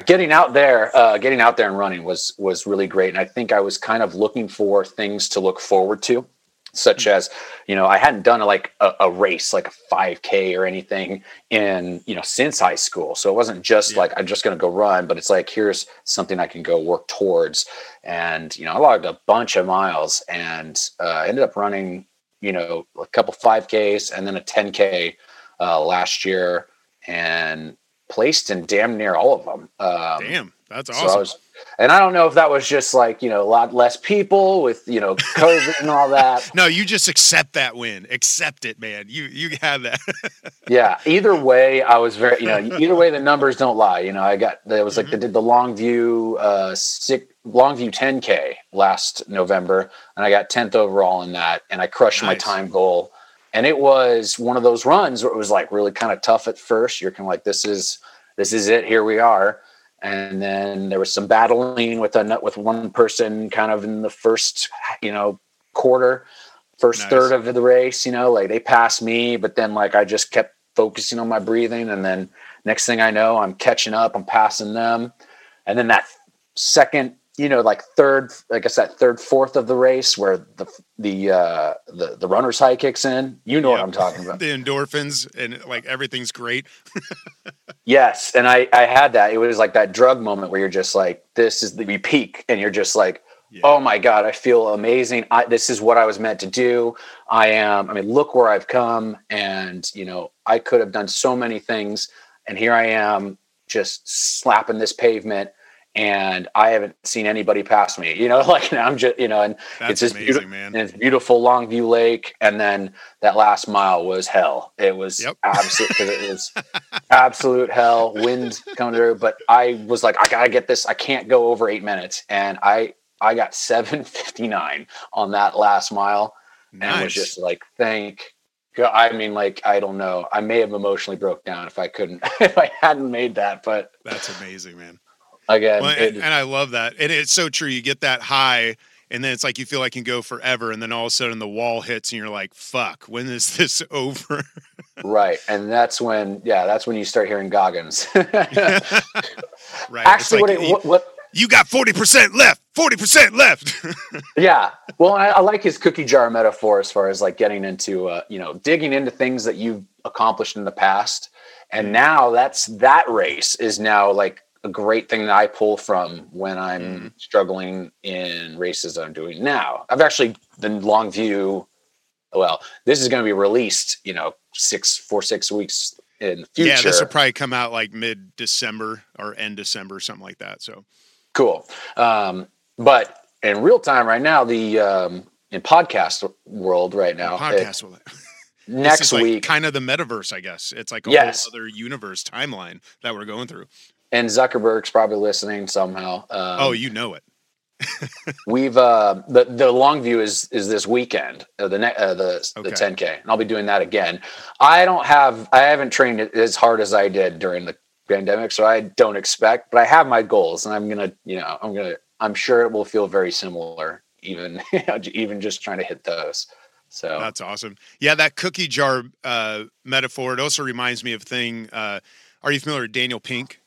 getting out there uh, getting out there and running was was really great and i think i was kind of looking for things to look forward to such as you know i hadn't done a, like a, a, race like a 5k or anything in you know since high school. So it wasn't just yeah. like i'm just going to go run but it's like here's something i can go work towards. And you know i logged a bunch of miles and uh, ended up running you know a couple 5ks and then a 10k uh, last year. And placed in damn near all of them. Um, damn, that's awesome. So I was, and I don't know if that was just like you know a lot less people with you know COVID and all that. No, you just accept that win. Accept it, man. You you have that. yeah. Either way, I was very you know either way the numbers don't lie. You know, I got there was like mm-hmm. they did the Longview uh sick Longview 10K last November, and I got 10th overall in that, and I crushed nice. my time goal and it was one of those runs where it was like really kind of tough at first. You're kind of like this is this is it. Here we are. And then there was some battling with a with one person kind of in the first you know quarter first nice. third of the race you know like they passed me but then like i just kept focusing on my breathing. And then next thing i know i'm catching up i'm passing them. And then that second you know, like third, I guess that third, fourth of the race where the the uh, the the runner's high kicks in. You know what I'm talking about. the endorphins and like everything's great. yes, and I I had that. It was like that drug moment where you're just like, this is the peak, and you're just like, yeah. oh my god, I feel amazing. I, this is what I was meant to do. I am. I mean, look where I've come, and you know, I could have done so many things, and here I am, just slapping this pavement and I haven't seen anybody pass me. You know, like I'm just you know, and That's it's just amazing, beautiful, man. And it's beautiful Longview Lake, and then that last mile was hell. It was yep. absolute. it was absolute hell. Wind coming through, but I was like, I gotta get this. I can't go over eight minutes, and I I got seven fifty nine on that last mile, nice. and was just like, thank. God. I mean, like I don't know. I may have emotionally broke down if I couldn't if I hadn't made that, but that's amazing, man again. Well, and, and, I love that. And it's so true. You get that high, and then it's like you feel like you can go forever, and then all of a sudden the wall hits, and you're like, "Fuck, when is this over?" right, and that's when, yeah, that's when you start hearing Goggins. right. Actually, like, what, what, what you got 40% left 40% left yeah well I, I, like his cookie jar metaphor as far as like getting into uh, you know digging into things that you've accomplished in the past and now that's that race is now like a great thing that I pull from when I'm mm. struggling in races that I'm doing now. I've actually the long view. Well, this is going to be released, you know, six, four, six weeks in future. Yeah, this will probably come out like mid December or end December, something like that. So cool. Um, but in real time right now, the um, in podcast world right now, podcast it, next like week, kind of the metaverse, I guess. It's like a yes. whole other universe timeline that we're going through and Zuckerberg's probably listening somehow. Um, oh, you know it. we've uh, the the Longview is is this weekend uh, the ne- uh, the okay. the 10k and I'll be doing that again. I don't have I haven't trained as hard as I did during the pandemic, so I don't expect. But I have my goals, and I'm gonna you know I'm gonna I'm sure it will feel very similar, even even just trying to hit those. So that's awesome. Yeah, that cookie jar uh, metaphor. It also reminds me of thing. Uh, are you familiar with Daniel Pink?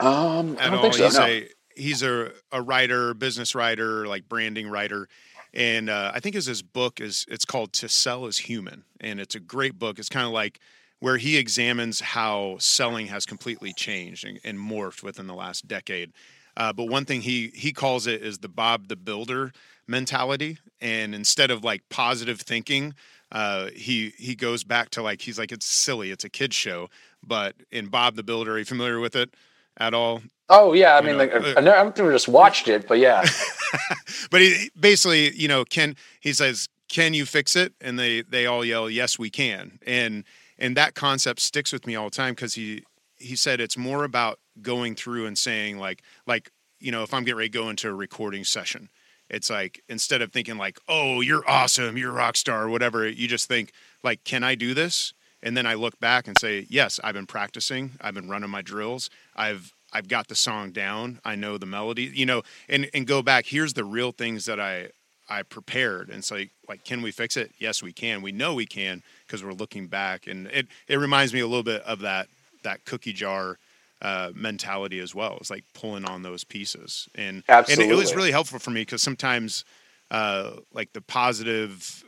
Um, I don't think so. He's no. a he's a, a writer, business writer, like branding writer, and uh, I think his his book is it's called To Sell Is Human, and it's a great book. It's kind of like where he examines how selling has completely changed and, and morphed within the last decade. Uh, but one thing he he calls it is the Bob the Builder mentality, and instead of like positive thinking, uh, he he goes back to like he's like it's silly, it's a kids show. But in Bob the Builder, are you familiar with it at all? Oh yeah, I you mean, know, like, uh, I never, I haven't just watched it, but yeah, but he basically, you know, can he says, "Can you fix it?" And they they all yell, "Yes, we can." And and that concept sticks with me all the time because he he said it's more about going through and saying like like you know if I'm getting ready to go into a recording session, it's like instead of thinking like, "Oh, you're awesome, you're a rock star," or whatever, you just think like, "Can I do this?" And then I look back and say, "Yes, I've been practicing. I've been running my drills. I've I've got the song down. I know the melody, you know, and and go back. Here's the real things that I I prepared. And it's like like can we fix it? Yes, we can. We know we can because we're looking back. And it it reminds me a little bit of that that cookie jar uh, mentality as well. It's like pulling on those pieces. And and it was really helpful for me because sometimes uh, like the positive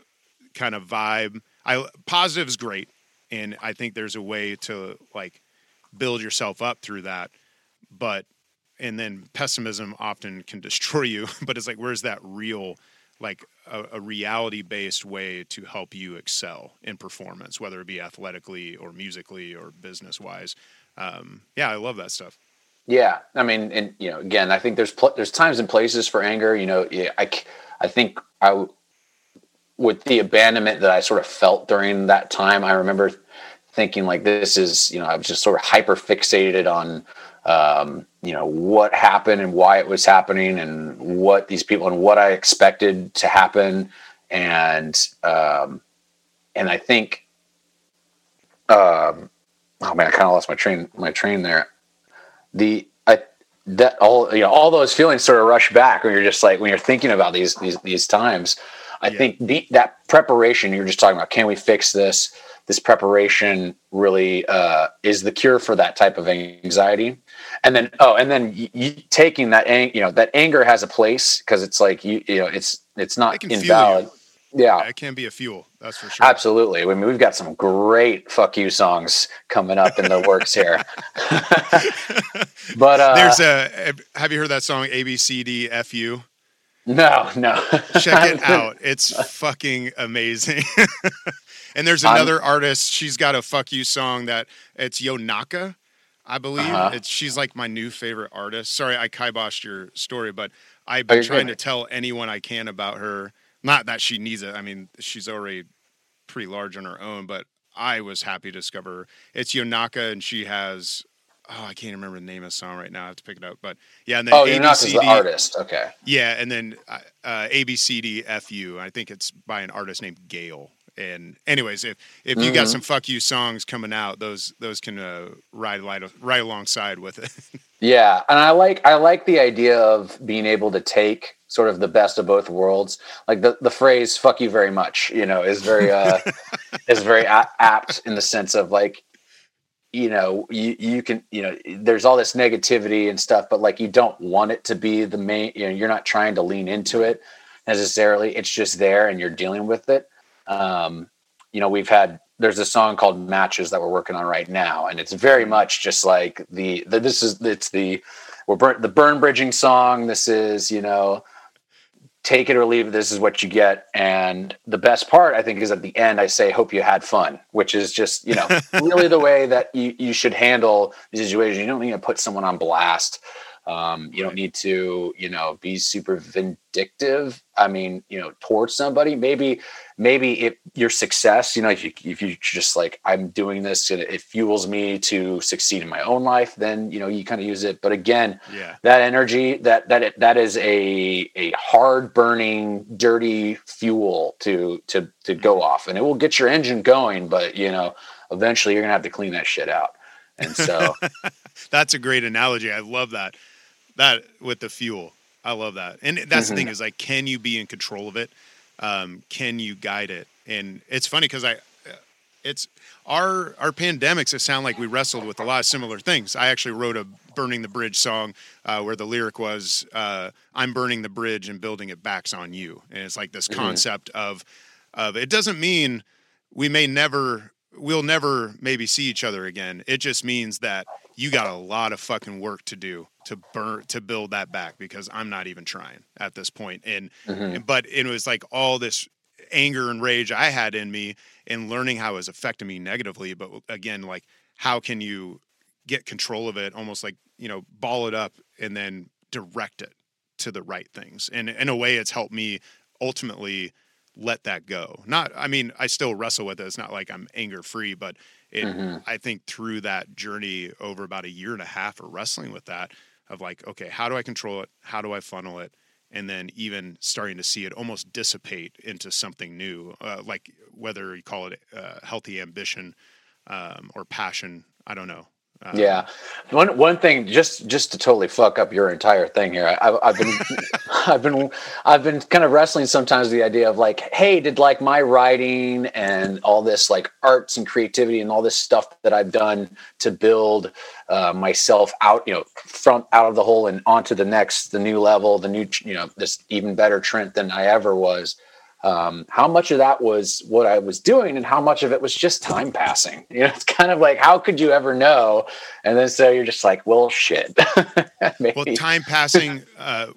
kind of vibe. I positive is great, and I think there's a way to like build yourself up through that. But and then pessimism often can destroy you. But it's like where's that real, like a, a reality based way to help you excel in performance, whether it be athletically or musically or business wise. Um, yeah, I love that stuff. yeah. I mean, and you know, again, I think there's pl- there's times and places for anger. You know, yeah, I think I with the abandonment that I sort of felt during that time, I remember thinking like this is you know I was just sort of hyper fixated on um, you know what happened and why it was happening and what these people and what I expected to happen. And um, and I think um, oh man I kind of lost my train my train there. The I that all you know all those feelings sort of rush back when you're just like when you're thinking about these these these times I Yeah. think the, that preparation you're just talking about can we fix this this preparation really uh, is the cure for that type of anxiety and then oh and then you, you taking that ang- you know that anger has a place because it's like you you know it's it's not invalid yeah It can be a fuel, that's for sure. absolutely i mean we've got some great fuck you songs coming up in the works here but uh There's a. Have you heard that song A B C D F U? No no Check it out. It's fucking amazing. and there's I'm- another artist. She's got a fuck you song that it's Yonaka, I believe. Uh-huh. It's she's like my new favorite artist. Sorry, I kiboshed your story, but I've Oh, been you're trying good. to tell anyone I can about her. Not that she needs it. I mean, she's already pretty large on her own, but I was happy to discover her. It's Yonaka, and she has. Oh, I can't remember the name of the song right now. I have to pick it up. But yeah, and then oh you're not the ABCD artist okay yeah, and then uh, uh, ABCDFU. I think it's by an artist named Gayle. And anyways, if if you got Mhm. some fuck you songs coming out, those those can uh, ride right, right alongside with it. Yeah, and I like I like the idea of being able to take sort of the best of both worlds. Like the the phrase "fuck you very much," you know, is very uh is very a- apt in the sense of like you know you you can you know there's all this negativity and stuff but like you don't want it to be the main you know you're not trying to lean into it necessarily. It's just there and you're dealing with it. Um you know we've had there's a song called matches that we're working on right now and it's very much just like the, the this is it's the we're burn, the burn bridging song. This is you know take it or leave it this is what you get. And the best part i think is at the end i say hope you had fun which is just you know really the way that you, you should handle the situation you don't need to put someone on blast um, you don't need to you know be super vindictive i mean you know towards somebody. Maybe maybe if your success you know if you if you just like i'm doing this and it fuels me to succeed in my own life then you know you kind of use it. But again yeah, that energy that that it, that is a a hard burning dirty fuel to to to go off. And it will get your engine going but you know eventually you're gonna have to clean that shit out. And so that's a great analogy. I love that. That with the fuel, I love that. And that's the thing is like, can you be in control of it? um, can you guide it? And it's funny because I, it's our our pandemics. It sound like we wrestled with a lot of similar things. I actually wrote a "Burning the Bridge" song uh, where the lyric was, uh, "I'm burning the bridge and building it back's on you," and it's like this mm-hmm. concept of of it doesn't mean we may never we'll never maybe see each other again. It just means that you got a lot of fucking work to do to burn to build that back because I'm not even trying at this point. And mm-hmm. but it was like all this anger and rage I had in me and learning how it was affecting me negatively. But again, like how can you get control of it, almost like, you know, ball it up and then direct it to the right things. And in a way it's helped me ultimately let that go. Not I mean, I still wrestle with it. It's not like I'm anger free, but it mm-hmm. I think through that journey over about a year and a half of wrestling with that of like, okay, how do I control it? How do I funnel it? and then even starting to see it almost dissipate into something new, uh, like whether you call it uh, healthy ambition um, or passion. I don't know. Um, yeah, one one thing just just to totally fuck up your entire thing here. I, have been I've been I've been kind of wrestling sometimes the idea of like, hey, did like my writing and all this like arts and creativity and all this stuff that I've done to build uh, myself out, you know, from out of the hole and onto the next, the new level, the new, you know, this even better Trent than I ever was um, how much of that was what I was doing and how much of it was just time passing. You know, it's kind of like, how could you ever know? And then so you're just like, well, shit. well, time passing. Uh,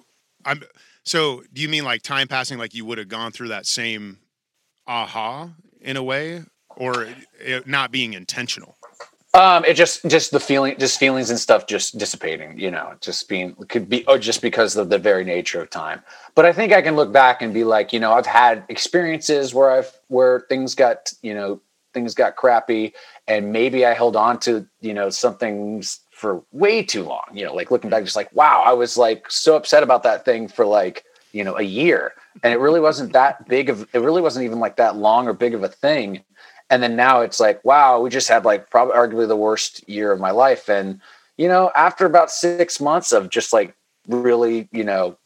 I'm so. Do you mean like time passing? Like you would have gone through that same aha in a way, or it not being intentional? Um, it just just the feeling, just feelings and stuff, just dissipating. You know, just being could be, or just because of the very nature of time. But I think I can look back and be like, you know, I've had experiences where I've where things got, you know, things got crappy, and maybe I held on to, you know, something for way too long. You know, like looking back, just like, wow, I was like so upset about that thing for like, you know, a year, and it really wasn't that big of, it really wasn't even like that long or big of a thing and then now it's like wow we just had like probably arguably the worst year of my life and you know after about six months of just like really you know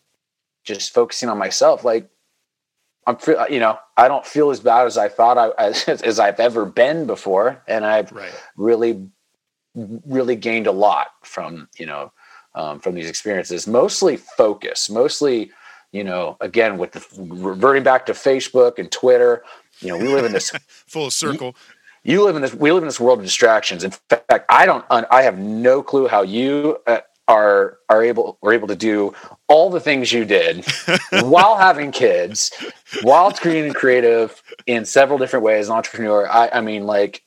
just focusing on myself like i'm you know i don't feel as bad as i thought i as, as i've ever been before and i've right. really really gained a lot from you know um, from these experiences mostly focus mostly you know again with the reverting back to facebook and twitter you know, we live in this full circle. You, you, live in this. We live in this world of distractions. In fact, I don't. I have no clue how you uh, are are able are able to do all the things you did while having kids, while creating creative in several different ways. An entrepreneur. I, I mean, like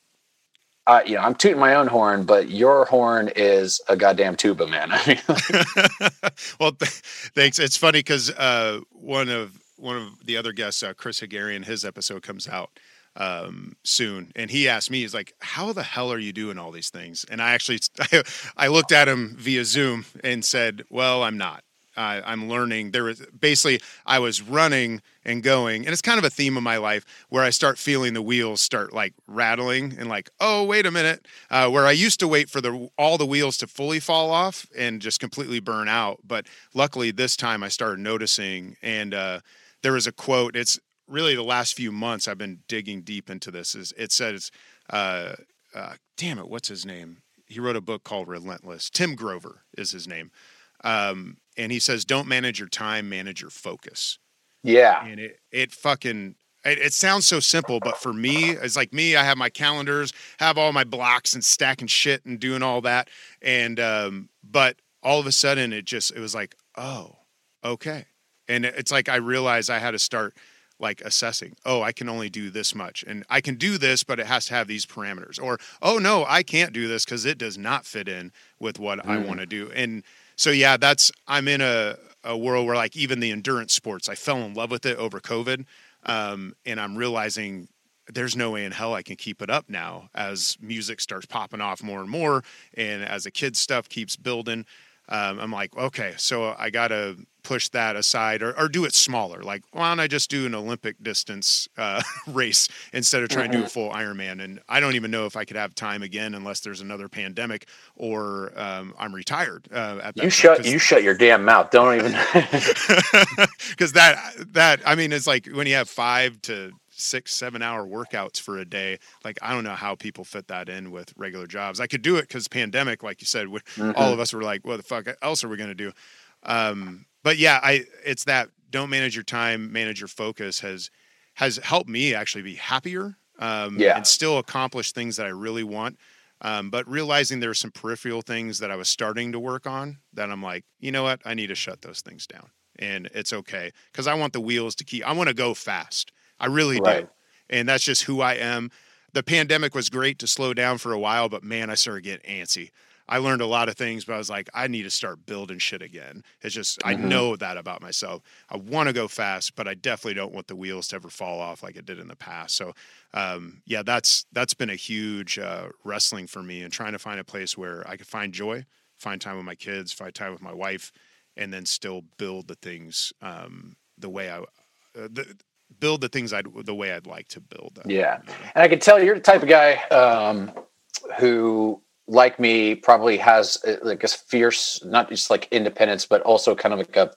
uh, you know, I'm tooting my own horn, but your horn is a goddamn tuba, man. I mean, well, th- thanks. It's funny because uh, one of one of the other guests, uh, Chris Hagarian, his episode comes out um, soon, and he asked me, he's like, "How the hell are you doing all these things?" And I actually, I, I looked at him via Zoom and said, "Well, I'm not. I'm learning. There was basically I was running and going, and it's kind of a theme of my life where I start feeling the wheels start like rattling and like, oh wait a minute. Uh, where I used to wait for the all the wheels to fully fall off and just completely burn out, but luckily this time I started noticing and. Uh, there was a quote. It's really the last few months I've been digging deep into this. Is it says, uh, uh, "Damn it, what's his name?" He wrote a book called Relentless. Tim Grover is his name, um, and he says, "Don't manage your time, manage your focus." Yeah, and it it fucking it, it, sounds so simple, but for me, it's like me. I have my calendars, have all my blocks, and stacking shit and doing all that. And um, but all of a sudden, it just it was like, oh, okay and it's like i realized i had to start like assessing oh i can only do this much and i can do this but it has to have these parameters or oh no i can't do this because it does not fit in with what mm. i want to do and so yeah that's i'm in a, a world where like even the endurance sports i fell in love with it over covid um, and i'm realizing there's no way in hell I can keep it up now as music starts popping off more and more. And as the kids stuff keeps building, um, I'm like, okay, so I got to push that aside or, or do it smaller. Like, why don't I just do an Olympic distance uh, race instead of trying mm-hmm. to do a full Ironman? And I don't even know if I could have time again unless there's another pandemic or um, I'm retired. Uh, at that you shut you shut your damn mouth. Don't even because that that I mean it's like when you have five to six seven hour workouts for a day like i don't know how people fit that in with regular jobs i could do it because pandemic like you said mm-hmm. all of us were like what the fuck else are we going to do um, but yeah, I it's that don't manage your time, manage your focus has has helped me actually be happier um, yeah. and still accomplish things that I really want. Um, but realizing there are some peripheral things that I was starting to work on that I'm like, you know what, I need to shut those things down, and it's okay because I want the wheels to keep. I want to go fast. I really right. do, and that's just who I am. The pandemic was great to slow down for a while, but man, I started getting antsy. I learned a lot of things, but I was like, I need to start building shit again. It's just, mm-hmm. I know that about myself. I want to go fast, but I definitely don't want the wheels to ever fall off like it did in the past. So, um, yeah, that's that's been a huge uh, wrestling for me and trying to find a place where I could find joy, find time with my kids, find time with my wife, and then still build the things um, the way I. Uh, the, build the things I'd the way I'd like to build them. Yeah, and I can tell you're the type of guy um, who like me, probably has uh, like a fierce, not just like independence, but also kind of like a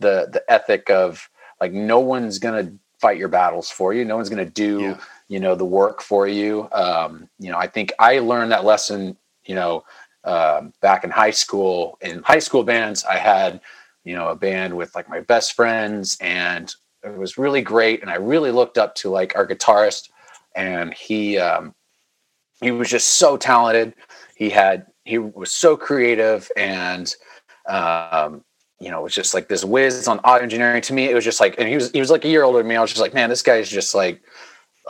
the the ethic of like no one's gonna fight your battles for you. No one's gonna do yeah. you know the work for you. Um, you know, I think I learned that lesson. You know, um, back in high school. In high school bands, I had you know a band with like my best friends, and it was really great. And I really looked up to like our guitarist, and he um, he was just so talented he had he was so creative and um, you know, it was just like this whiz on audio engineering. To me, it was just like, and he was he was like a year older than me. I was just like, man, this guy's just like,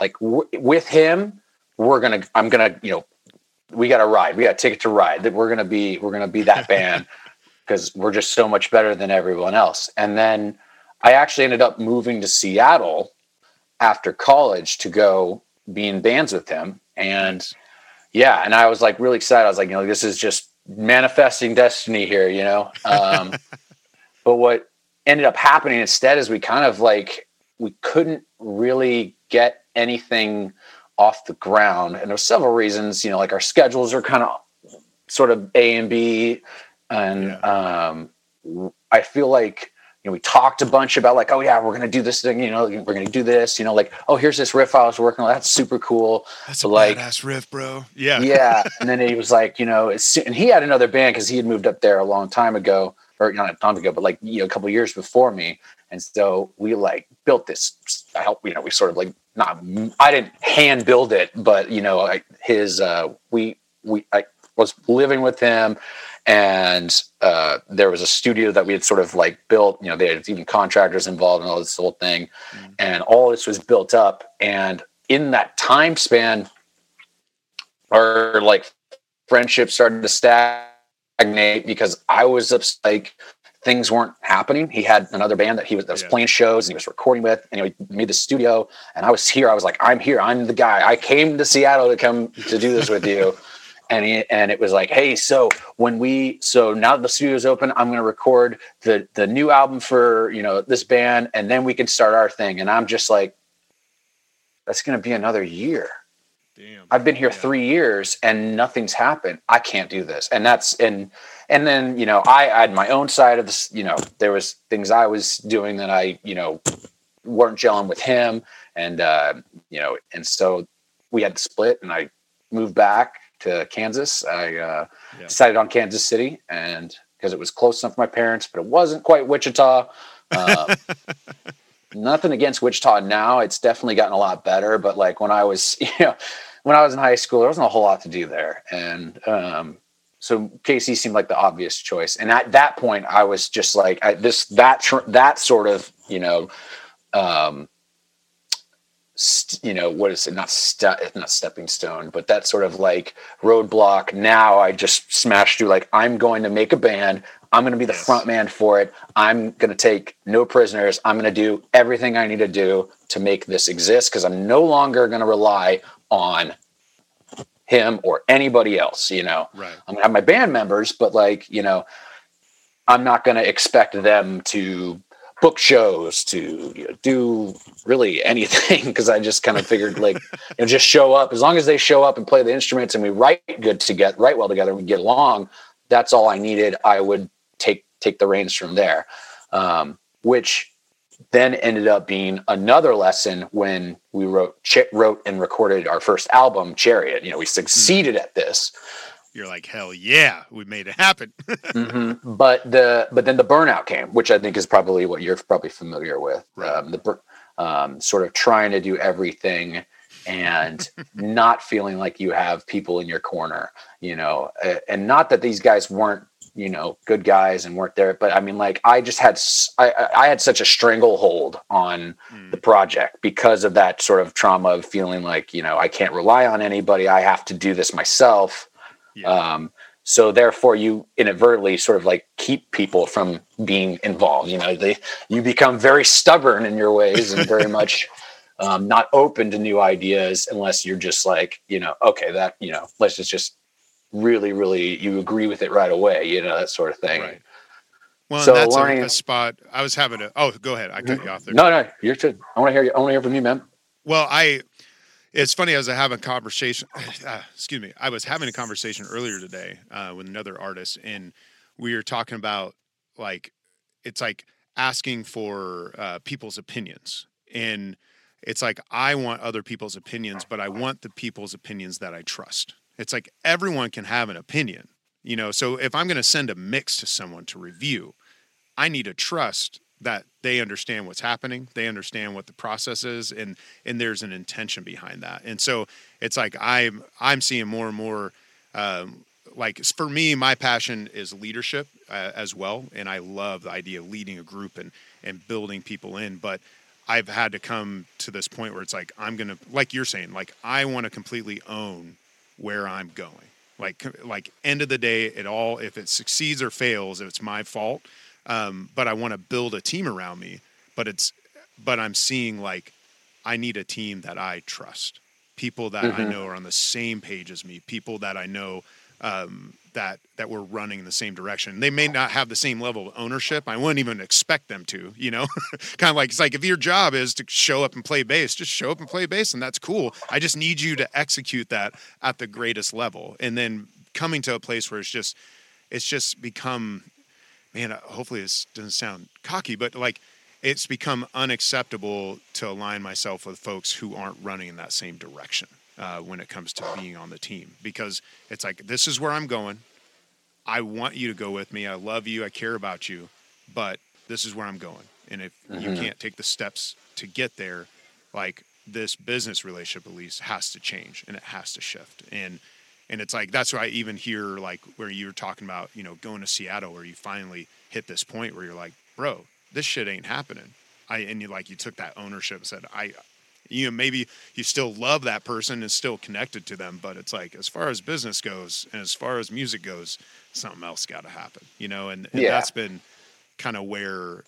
like w- with him, we're gonna, I'm gonna, you know, we got to ride. We got a ticket to ride. That we're gonna be, we're gonna be that band because we're just so much better than everyone else. And then I actually ended up moving to Seattle after college to go be in bands with him, and yeah, and I was like really excited. I was like, you know, this is just manifesting destiny here, you know. Um, but what ended up happening instead is we kind of like we couldn't really get anything off the ground, and there's several reasons. You know, like our schedules are kind of sort of A and B, and yeah. um, I feel like you know, we talked a bunch about like, oh yeah, we're gonna do this thing, you know, we're gonna do this, you know, like, oh, here's this riff I was working on. That's super cool. That's a like, badass riff, bro. Yeah, yeah. And then he was like, you know, and he had another band because he had moved up there a long time ago, or not a time ago, but like you know, a couple years before me. And so we like built this. I helped, you know, we sort of like not. I didn't hand build it, but you know, like his. uh We we I was living with him and uh, there was a studio that we had sort of like built you know they had even contractors involved in all this whole thing. Mm-hmm. and all this was built up and in that time span our like friendship started to stagnate because i was just like things weren't happening. He had another band that he was that was yeah. playing shows and he was recording with and he made the studio and i was here. I was like i'm here. I'm the guy. I came to seattle to come to do this with you and he, and it was like, hey, so when we so now that the studio's open, I'm going to record the the new album for you know this band, and then we can start our thing. And I'm just like, that's going to be another year. Damn. I've been here yeah. three years and nothing's happened. I can't do this. And that's and and then you know I, I had my own side of this. You know there was things I was doing that I you know weren't gelling with him, and uh, you know and so we had to split, and I moved back to Kansas. I uh, yeah. decided on Kansas City, and because it was close enough for my parents, but it wasn't quite Wichita. Uh, nothing against Wichita now; it's definitely gotten a lot better. But like when I was, you know, when I was in high school, there wasn't a whole lot to do there, and um, so KC seemed like the obvious choice. And at that point, I was just like, I, this that tr- that sort of you know. Um, st- you know what is it not st- not stepping stone but that sort of like roadblock. Now i just smashed through like i'm going to make a band. I'm going to be the yes. front man for it. I'm going to take no prisoners. I'm going to do everything i need to do to make this exist because i'm no longer going to rely on him or anybody else you know? Right. I'm going to have my band members but like you know I'm not going to expect them to book shows to you know, do really anything because I just kind of figured like you know, just show up as long as they show up and play the instruments and we write good to get write well together and we get along. That's all I needed. I would take take the reins from there, um, which then ended up being another lesson when we wrote ch- wrote and recorded our first album, Chariot. You know, we succeeded mm. at this you're like hell yeah we made it happen mm-hmm. but the but then the burnout came which i think is probably what you're probably familiar with right. um, the um, sort of trying to do everything and not feeling like you have people in your corner you know and not that these guys weren't you know good guys and weren't there but i mean like i just had i, I had such a stranglehold on mm. the project because of that sort of trauma of feeling like you know i can't rely on anybody i have to do this myself yeah. Um, so therefore you inadvertently sort of like keep people from being involved. You know, they you become very stubborn in your ways and very much um, not open to new ideas unless you're just like, you know, okay, that, you know, let's just just really, really you agree with it right away, you know, that sort of thing. Right. Well, so that's learning, a, a, spot. I was having a. Oh, go ahead. I cut you off there. No, no, you're good. I want to hear you. I want to hear from you, man. Well, I it's funny as I have a conversation. Uh, excuse me. I was having a conversation earlier today uh, with another artist, and we were talking about like it's like asking for uh, people's opinions, and it's like I want other people's opinions, but I want the people's opinions that I trust. It's like everyone can have an opinion, you know. So if I'm going to send a mix to someone to review, I need to trust that they understand what's happening they understand what the process is and and there's an intention behind that. And so it's like i'm i'm seeing more and more um, like for me my passion is leadership uh, as well and i love the idea of leading a group and and building people in but i've had to come to this point where it's like i'm gonna like you're saying like i want to completely own where i'm going. Like like end of the day it all if it succeeds or fails it's my fault um, but I want to build a team around me. But it's but I'm seeing like I need a team that I trust, people that mm-hmm. I know are on the same page as me, people that I know um, that that we're running in the same direction. They may not have the same level of ownership. I wouldn't even expect them to, you know. kind of like it's like if your job is to show up and play bass, just show up and play bass, and that's cool. I just need you to execute that at the greatest level, and then coming to a place where it's just it's just become man, uh, hopefully this doesn't sound cocky, but like it's become unacceptable to align myself with folks who aren't running in that same direction uh, when it comes to being on the team because it's like this is where I'm going. I want you to go with me. I love you. I care about you, but this is where I'm going. And if mm-hmm. you can't take the steps to get there, like this business relationship at least has to change and it has to shift. And and it's like that's why I even hear like where you were talking about you know going to Seattle where you finally hit this point where you're like bro this shit ain't happening I and you like you took that ownership and said I you know maybe you still love that person and still connected to them but it's like as far as business goes and as far as music goes something else got to happen you know and, and yeah. that's been kind of where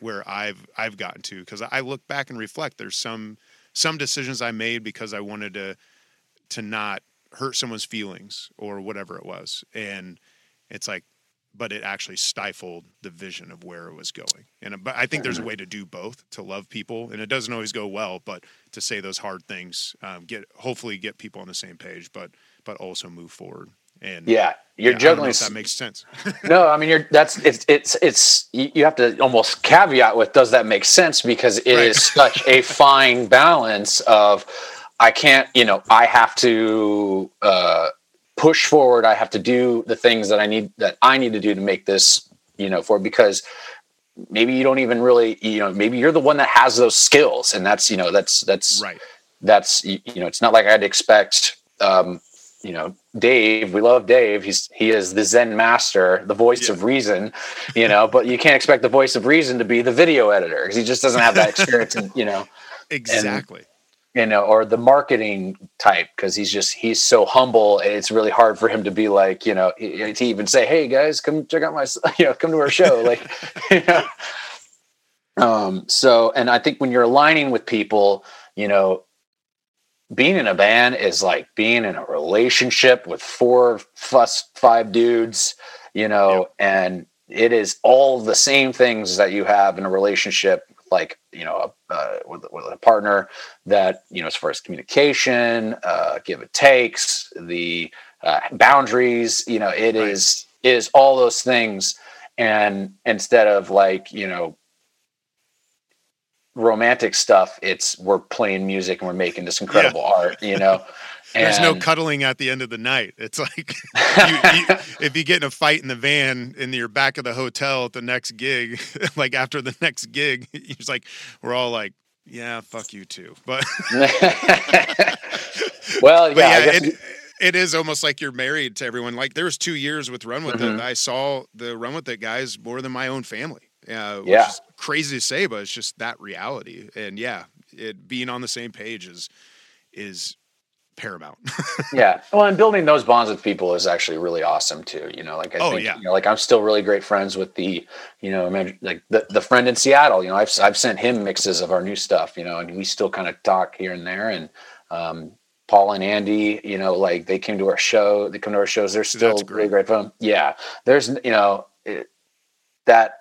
where I've I've gotten to because I look back and reflect there's some some decisions I made because I wanted to to not hurt someone's feelings or whatever it was. And it's like, but it actually stifled the vision of where it was going. And but I think there's a way to do both to love people, and it doesn't always go well. But to say those hard things, um, get hopefully get people on the same page, but but also move forward. And yeah, you're yeah, juggling. that makes sense. no, I mean you're that's it's it's it's you have to almost caveat with does that make sense because it right. is such a fine balance of I can't, you know, I have to uh, push forward. I have to do the things that I need that I need to do to make this, you know, for because maybe you don't even really, you know, maybe you're the one that has those skills, and that's, you know, that's that's right. That's you know, it's not like I'd expect, um, you know, Dave. We love Dave. He's he is the Zen master, the voice yeah. of reason, you know. but you can't expect the voice of reason to be the video editor because he just doesn't have that experience, and you know, exactly. And, you know, or the marketing type because he's just he's so humble. It's really hard for him to be like, you know, to even say, "Hey guys, come check out my, you know, come to our show." like, you know. Um. So, and I think when you're aligning with people, you know, being in a band is like being in a relationship with four, fuss, five dudes, you know, yep. and it is all the same things that you have in a relationship like you know uh, with, with, a partner that you know as far as communication uh, give it takes the uh, boundaries you know it right. is is all those things and instead of like you know romantic stuff it's we're playing music and we're making this incredible yeah. art you know There's no cuddling at the end of the night. It's like you, you, if you get in a fight in the van in your back of the hotel at the next gig, like after the next gig, it's like, we're all like, yeah, fuck you too. But well, yeah, but yeah it, it is almost like you're married to everyone. Like there was two years with Run With mm-hmm. It. I saw the Run With It guys more than my own family. Uh, yeah, crazy to say, but it's just that reality. And yeah, it being on the same page is is paramount. yeah. Well, and building those bonds with people is actually really awesome too. You know, like I oh, think, yeah. you know, like I'm still really great friends with the, you know, like the, the friend in Seattle, you know, I've, I've sent him mixes of our new stuff, you know, and we still kind of talk here and there. And, um, Paul and Andy, you know, like they came to our show, they come to our shows. They're still really great fun. Yeah. There's, you know, it, that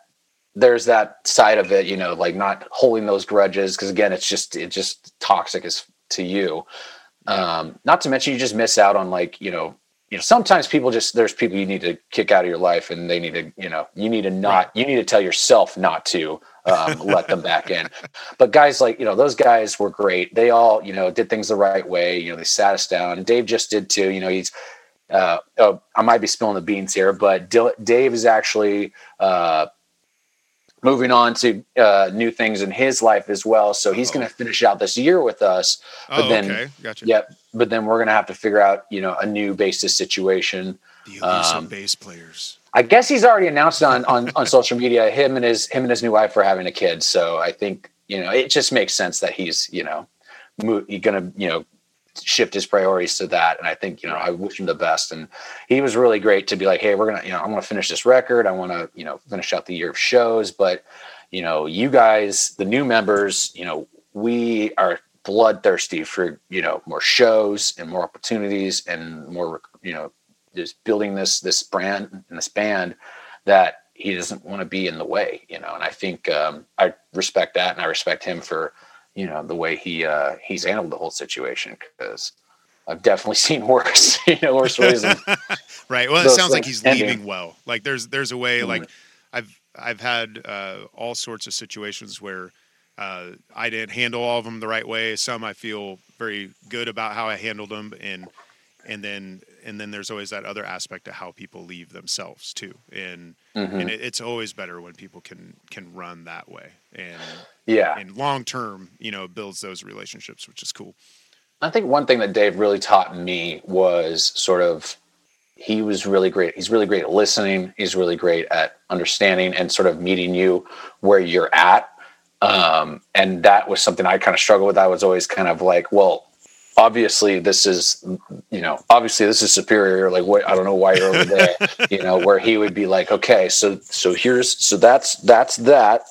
there's that side of it, you know, like not holding those grudges. Cause again, it's just, it's just toxic as to you. Um, not to mention you just miss out on like, you know, you know, sometimes people just there's people you need to kick out of your life and they need to, you know, you need to not you need to tell yourself not to um, let them back in. But guys like, you know, those guys were great. They all, you know, did things the right way. You know, they sat us down. Dave just did too. You know, he's uh, oh, I might be spilling the beans here, but Dave is actually uh, moving on to uh, new things in his life as well. So he's oh. going to finish out this year with us. But oh, then, okay. gotcha. Yep. But then we're going to have to figure out, you know, a new basis situation. The elusive um, bass players. I guess he's already announced on, on, on social media him and his him and his new wife are having a kid. So I think you know it just makes sense that he's you know mo- gonna you know shift his priorities to that. And I think, you know, I wish him the best. And he was really great to be like, Hey, we're going to, you know, I want to finish this record. I want to, you know, finish out the year of shows, but you know, you guys, the new members, you know, we are bloodthirsty for, you know, more shows and more opportunities and more, you know, just building this, this brand and this band that he doesn't want to be in the way, you know? And I think, um, I respect that. And I respect him for, you know the way he uh, he's handled the whole situation because I've definitely seen worse, you know, worse ways. right. Well, it sounds like he's ending. leaving well. Like there's there's a way. Mm-hmm. Like I've I've had uh, all sorts of situations where uh, I didn't handle all of them the right way. Some I feel very good about how I handled them, and and then and then there's always that other aspect of how people leave themselves too. And mm-hmm. and it, it's always better when people can can run that way. And yeah. and long term you know builds those relationships which is cool. I think one thing that dave really taught me was sort of he was really great he's really great at listening he's really great at understanding and sort of meeting you where you're at. Um, and that was something i kind of struggled with. I was always kind of like well obviously this is you know obviously this is superior like what i don't know why you're over there you know where he would be like okay so so here's so that's that's that.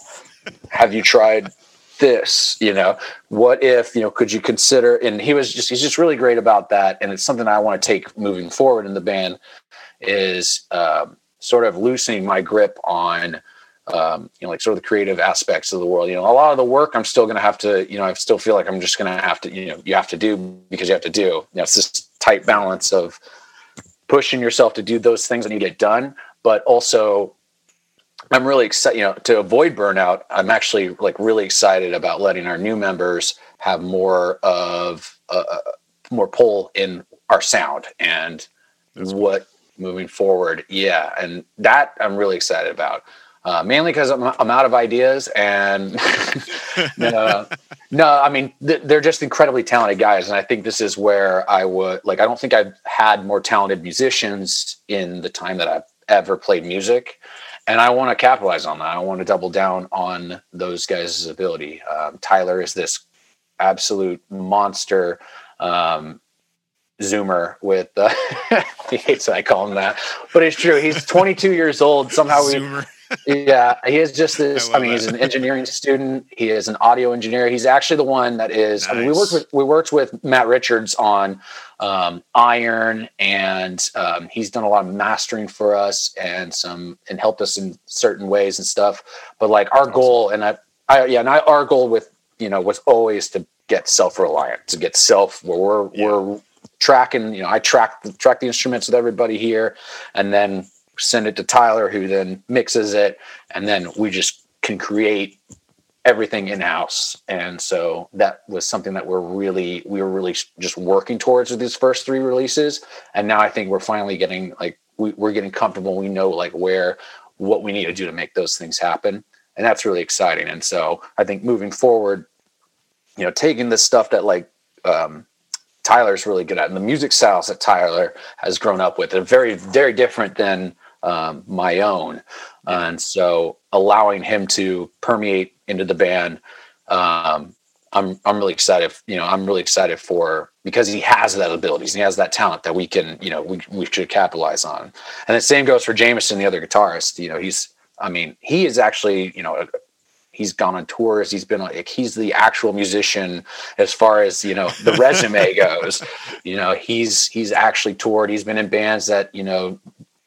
Have you tried this? You know what if you know could you consider and he was just he's just really great about that and it's something i want to take moving forward in the band is um, sort of loosening my grip on um, you know, like sort of the creative aspects of the world. You know, a lot of the work I'm still going to have to, you know, I still feel like I'm just going to have to, you know, you have to do because you have to do. You know, it's this tight balance of pushing yourself to do those things that you get done, but also I'm really excited, you know, to avoid burnout. I'm actually like really excited about letting our new members have more of uh more pull in our sound and That's what cool. moving forward. Yeah, and that I'm really excited about uh, mainly because I'm, I'm, out of ideas and no, no, I mean th- they're just incredibly talented guys, and I think this is where I would like. I don't think I've had more talented musicians in the time that I've ever played music, and I want to capitalize on that. I want to double down on those guys' ability. Um, Tyler is this absolute monster. Um, Zoomer with uh, he hates that I call him that, but it's true. He's 22 years old. Somehow we yeah, he is just this. I, I mean, that. he's an engineering student. He is an audio engineer. He's actually the one that is. Nice. I mean, we worked with we worked with Matt Richards on um, Iron, and um, he's done a lot of mastering for us and some and helped us in certain ways and stuff. But like our goal, and I, I yeah, and I, our goal with you know was always to get self reliant, to get self where we're yeah. we're tracking. You know, I track track the instruments with everybody here, and then send it to Tyler, who then mixes it, and then we just can create everything in house. And so that was something that we're really we were really just working towards with these first three releases. And now I think we're finally getting like we, we're getting comfortable. We know like where what we need to do to make those things happen. And that's really exciting. And so I think moving forward, you know, taking this stuff that like um, Tyler's really good at, and the music styles that Tyler has grown up with are very, very different than um, my own. And so allowing him to permeate into the band, um, I'm I'm really excited. You know, I'm really excited for because he has that abilities and he has that talent that we can, you know, we we should capitalize on. And the same goes for Jameson, the other guitarist. You know, he's I mean, he is actually, you know, he's gone on tours. He's been like he's the actual musician as far as you know the resume goes. You know, he's he's actually toured. He's been in bands that you know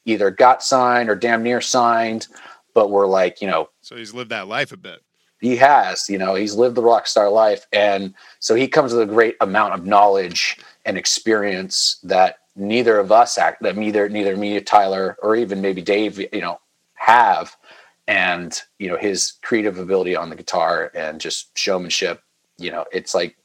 either got signed or damn near signed, but were like you know. So he's lived that life a bit. He has, you know, he's lived the rock star life, and so he comes with a great amount of knowledge and experience that neither of us act that neither neither me, Tyler, or even maybe Dave, you know, have and you know his creative ability on the guitar and just showmanship you know it's like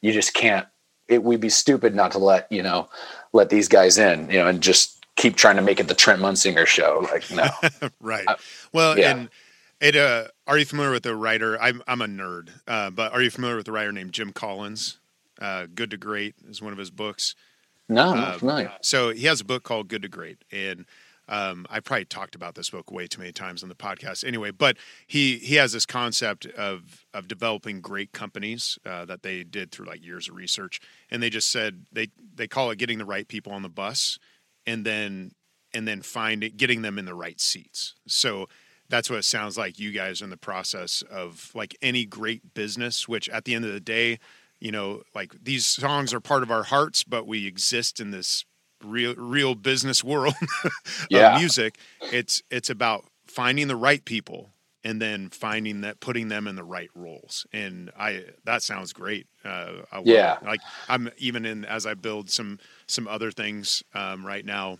you just can't it we'd be stupid not to let you know let these guys in you know and just keep trying to make it the trent munsinger show like no. Right. I, well yeah. and it uh are you familiar with the writer? I'm, I'm a nerd uh, but are you familiar with the writer named jim collins? Uh, good to great is one of his books. No i'm not uh, familiar. so he has a book called good to great and um, I probably talked about this book way too many times on the podcast. Anyway, but he he has this concept of of developing great companies uh, that they did through like years of research, and they just said they they call it getting the right people on the bus, and then and then find it, getting them in the right seats. So that's what it sounds like. You guys are in the process of like any great business, which at the end of the day, you know, like these songs are part of our hearts, but we exist in this real real business world yeah. of music. It's it's about finding the right people and then finding that putting them in the right roles. And I that sounds great. Uh, yeah, like I'm even in as I build some some other things um, right now,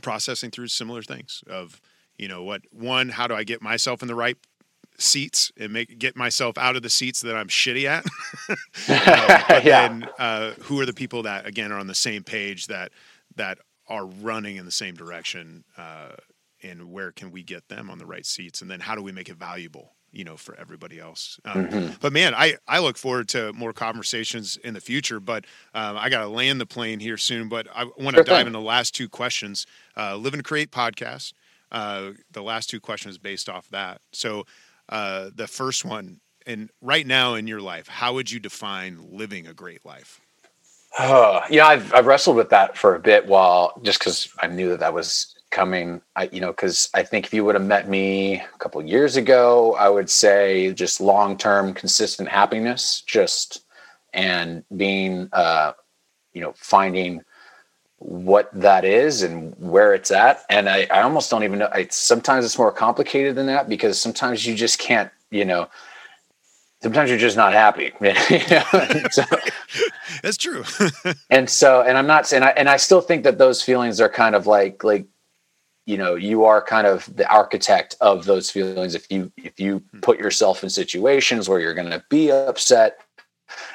processing through similar things of you know what one how do I get myself in the right seats and make get myself out of the seats that I'm shitty at. um, yeah. then uh, who are the people that again are on the same page that that are running in the same direction uh, and where can we get them on the right seats and then how do we make it valuable you know for everybody else um, mm-hmm. but man i i look forward to more conversations in the future but um, i gotta land the plane here soon but i want to dive into the last two questions uh, live and create podcast uh, the last two questions based off that so uh, the first one, and right now in your life, how would you define living a great life? Uh, yeah, I've, I've wrestled with that for a bit while just because I knew that that was coming. I, you know, because I think if you would have met me a couple years ago, I would say just long term, consistent happiness, just and being, uh, you know, finding what that is and where it's at. And I, I almost don't even know. I, sometimes it's more complicated than that because sometimes you just can't, you know, sometimes you're just not happy. so, That's true. and so, and I'm not saying, I, and I still think that those feelings are kind of like, like, you know, you are kind of the architect of those feelings. If you, if you hmm. put yourself in situations where you're going to be upset,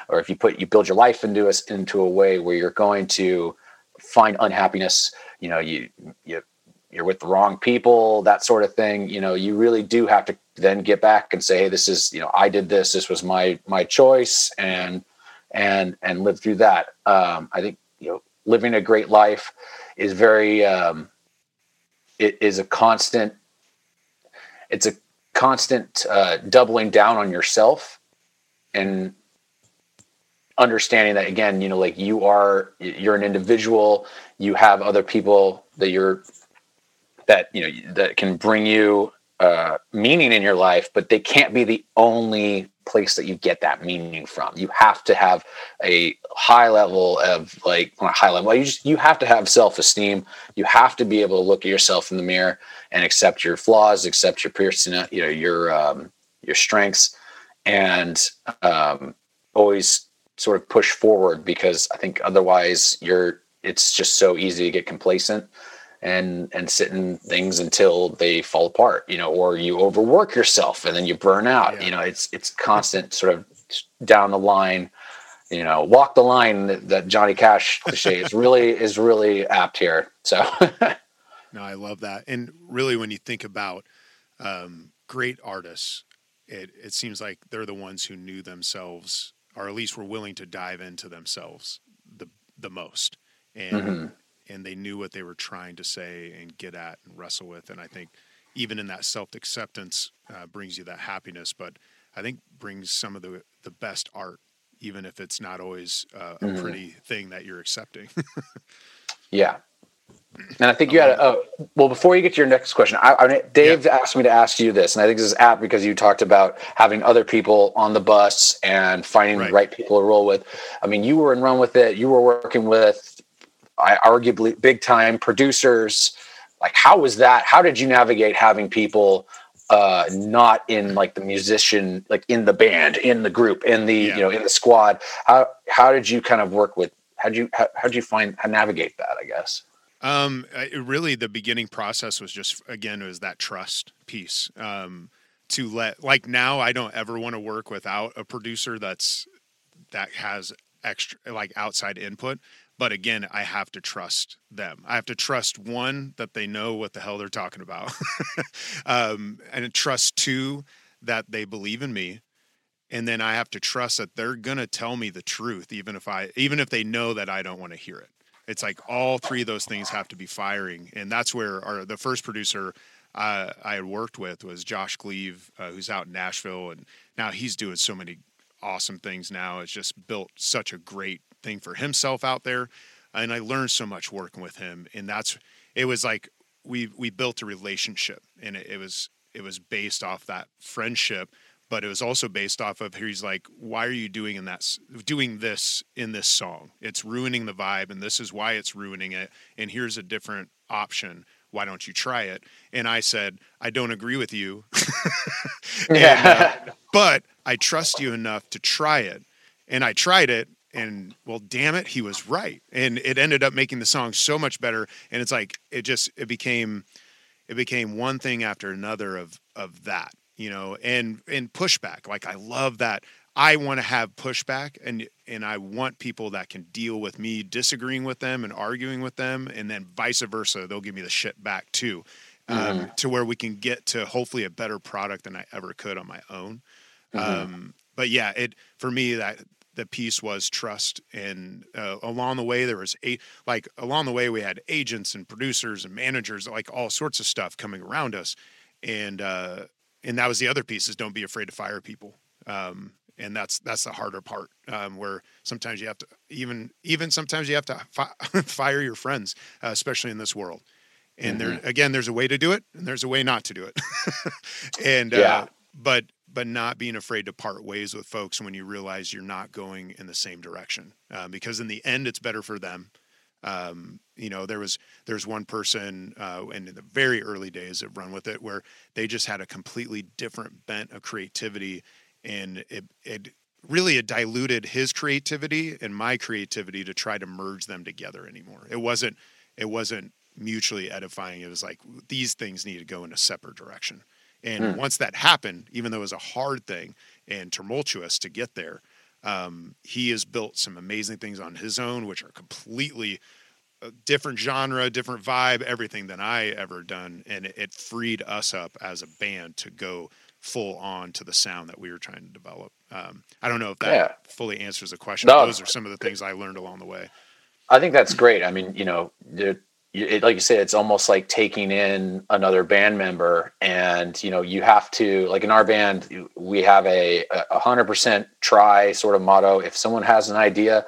or if you put, you build your life into us into a way where you're going to, find unhappiness you know you you you're with the wrong people that sort of thing you know you really do have to then get back and say hey this is you know i did this this was my my choice and and and live through that um i think you know living a great life is very um it is a constant it's a constant uh doubling down on yourself and understanding that again you know like you are you're an individual you have other people that you're that you know that can bring you uh, meaning in your life, but they can't be the only place that you get that meaning from. You have to have a high level of like high level. You just you have to have self esteem. You have to be able to look at yourself in the mirror and accept your flaws, accept your person, you know your um, your strengths, and um, always sort of push forward because I think otherwise you're it's just so easy to get complacent and and sit in things until they fall apart you know or you overwork yourself and then you burn out. Yeah. you know it's it's constant sort of down the line you know walk the line that, that johnny cash cliche is really is really apt here. So no i love that. And really when you think about um, great artists it, it seems like they're the ones who knew themselves or at least were willing to dive into themselves the the most. And mm-hmm and they knew what they were trying to say and get at and wrestle with. And I think even in that self acceptance uh, brings you that happiness, but I think brings some of the the best art, even if it's not always uh, a mm-hmm. pretty thing that you're accepting. yeah. And I think you had a, oh, well before you get to your next question. I, I Dave yeah. asked me to ask you this, and I think this is apt because you talked about having other people on the bus and finding right. the right people to roll with. I mean, you were in Run with It. You were working with I arguably big time producers. Like, how was that? How did you navigate having people uh, not in like the musician, like in the band, in the group, in the yeah. you know in the squad? How how did you kind of work with? How did you how did you find how navigate that? I guess. Um, it really, the beginning process was just again it was that trust piece. Um, to let like now, I don't ever want to work without a producer that's that has extra like outside input but again i have to trust them. I have to trust one that they know what the hell they're talking about um, and trust two that they believe in me and then i have to trust that they're going to tell me the truth even if i even if they know that i don't want to hear it. It's like all three of those things have to be firing and that's where our the first producer uh, i had worked with was josh gleave uh, who's out in nashville and now he's doing so many awesome things now. It's just built such a great thing for himself out there. And I learned so much working with him. And that's it was like we we built a relationship and it, it was it was based off that friendship but it was also based off of he's like why are you doing in that doing this in this song it's ruining the vibe and this is why it's ruining it and here's a different option why don't you try it and i said i don't agree with you and, uh, but i trust you enough to try it and i tried it and well damn it he was right and it ended up making the song so much better and it's like it just it became it became one thing after another of of that you know and and pushback like i love that i want to have pushback and and i want people that can deal with me disagreeing with them and arguing with them and then vice versa they'll give me the shit back too um, mm-hmm. to where we can get to hopefully a better product than i ever could on my own mm-hmm. um, but yeah it for me that the piece was trust and uh, along the way there was a like along the way we had agents and producers and managers like all sorts of stuff coming around us and uh and that was the other piece is don't be afraid to fire people um and that's that's the harder part um, where sometimes you have to even even sometimes you have to fi- fire your friends uh, especially in this world and mm-hmm. there again there's a way to do it and there's a way not to do it and uh, yeah. uh, but but not being afraid to part ways with folks when you realize you're not going in the same direction uh, because in the end it's better for them. Um, you know there was there's one person uh, in the very early days of run with it where they just had a completely different bent of creativity and it, it really it diluted his creativity and my creativity to try to merge them together anymore. It wasn't it wasn't mutually edifying. It was like these things need to go in a separate direction and mm. once that happened, even though it was a hard thing and tumultuous to get there, um, he has built some amazing things on his own, which are completely uh, different genre, different vibe, everything than I ever done, and it, it freed us up as a band to go full on to the sound that we were trying to develop. Um, I don't know if that yeah. fully answers the question. No, Those are some of the things I learned along the way. I think that's great. I mean, you know, it, like you said, it's almost like taking in another band member, and you know, you have to like in our band, we have a a hundred percent try sort of motto. If someone has an idea,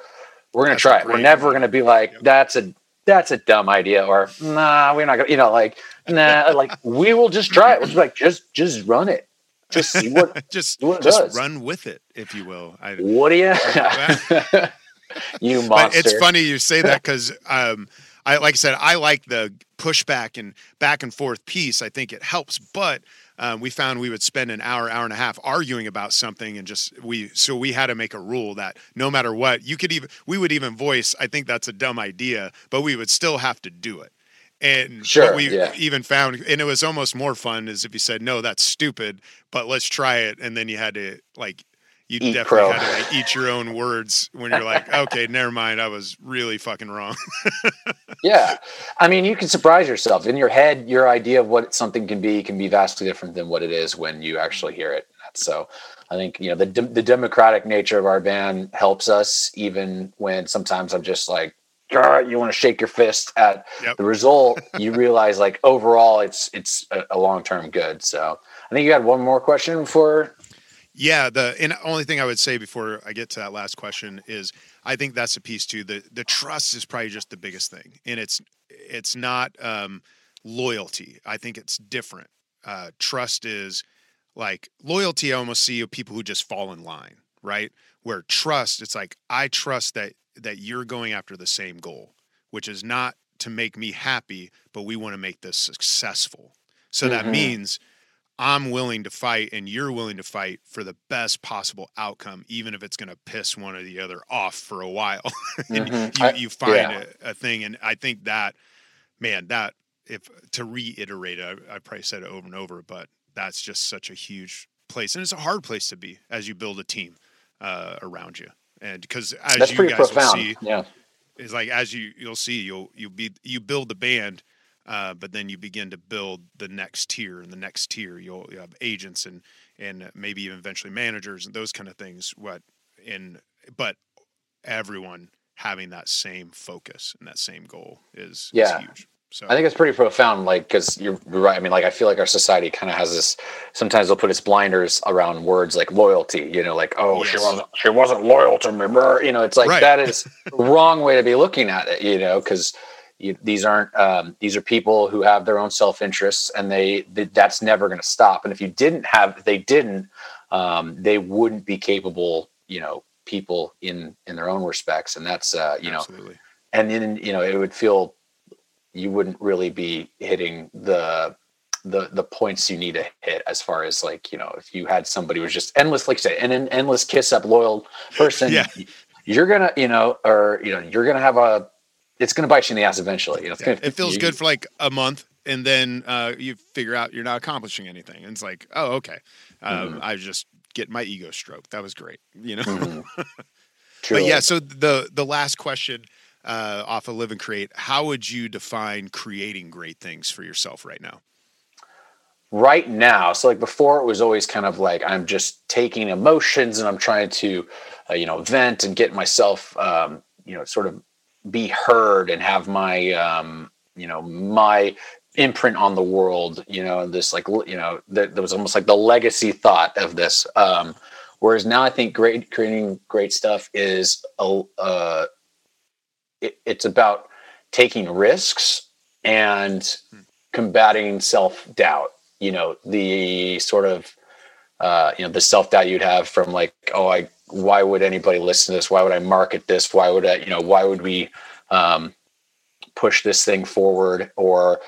we're going to try it. We're never going to be like, yep. that's a that's a dumb idea, or nah, we're not gonna, you know, like nah, like we will just try it. We'll like just just run it, just see what just see what just does. run with it, if you will. I, What do you? you monster. But it's funny you say that because, um, I like I said, I like the pushback and back and forth piece. I think it helps, but um, we found we would spend an hour, hour and a half arguing about something, and just we. So we had to make a rule that no matter what, you could even we would even voice. I think that's a dumb idea, but we would still have to do it. And Sure, we yeah. even found, and it was almost more fun, is if you said no, that's stupid, but let's try it, and then you had to like you Eat definitely crow. had to like eat your own words when you're like, okay, never mind, I was really fucking wrong. yeah, I mean, you can surprise yourself in your head. Your idea of what something can be can be vastly different than what it is when you actually hear it. So, I think you know the de- the democratic nature of our band helps us, even when sometimes I'm just like. You want to shake your fist at Yep. the result. You realize, like overall, it's it's a, a long term good. So, I think you had one more question for Yeah, the and only thing I would say before I get to that last question is I think that's a piece too. The the trust is probably just the biggest thing, and it's it's not um, loyalty. I think it's different. Uh, trust is like loyalty. I almost see of people who just fall in line, right? Where trust, it's like I trust that that you're going after the same goal, which is not to make me happy, but we want to make this successful. So that Mhm. means I'm willing to fight and you're willing to fight for the best possible outcome, even if it's going to piss one or the other off for a while. and Mhm. you, I- you find yeah. a, a thing. And I think that, man, that if to reiterate I, I probably said it over and over, but that's just such a huge place. And it's a hard place to be as you build a team uh, around you. And because as that's you guys profound. will see, yeah. it's like as you you'll see you'll you'll be you build the band uh, but then you begin to build the next tier and the next tier you'll, you have agents and and maybe even eventually managers and those kind of things what in but everyone having that same focus and that same goal is, Yeah. is huge so I think it's pretty profound, like because you're right. I mean, like I feel like our society kind of has this. Sometimes they'll put its blinders around words like loyalty. You know, like oh, she wasn't she wasn't loyal to me. You know, it's like Right. that is the wrong way to be looking at it. You know, because these aren't um, these are people who have their own self interests, and they, they that's never going to stop. And if you didn't have, if they didn't, um, they wouldn't be capable. You know, people in in their own respects, and that's uh, you know and then you know it would feel you wouldn't really be hitting the the the points you need to hit as far as like you know if you had somebody who was just endless like say an, an endless kiss up loyal person Yeah. you're gonna you know or you know you're gonna have a it's gonna bite you in the ass eventually you know Yeah, gonna, it feels you- good for like a month and then uh, you figure out you're not accomplishing anything and it's like oh okay um, Mhm. i just get my ego stroked that was great you know Mhm. But yeah, so the the last question uh, off of Live and Create, how would you define creating great things for yourself right now? right now so like before it was always kind of like i'm just taking emotions and i'm trying to uh, you know vent and get myself um, you know sort of be heard and have my um, you know my imprint on the world you know this like you know there, there was almost like the legacy thought of this um, whereas now i think great creating great stuff is a uh, it, it's about taking risks and combating self-doubt you know the sort of uh, you know the self-doubt you'd have from like oh i why would anybody listen to this? Why would i market this? Why would i you know why would we um, push this thing forward? Or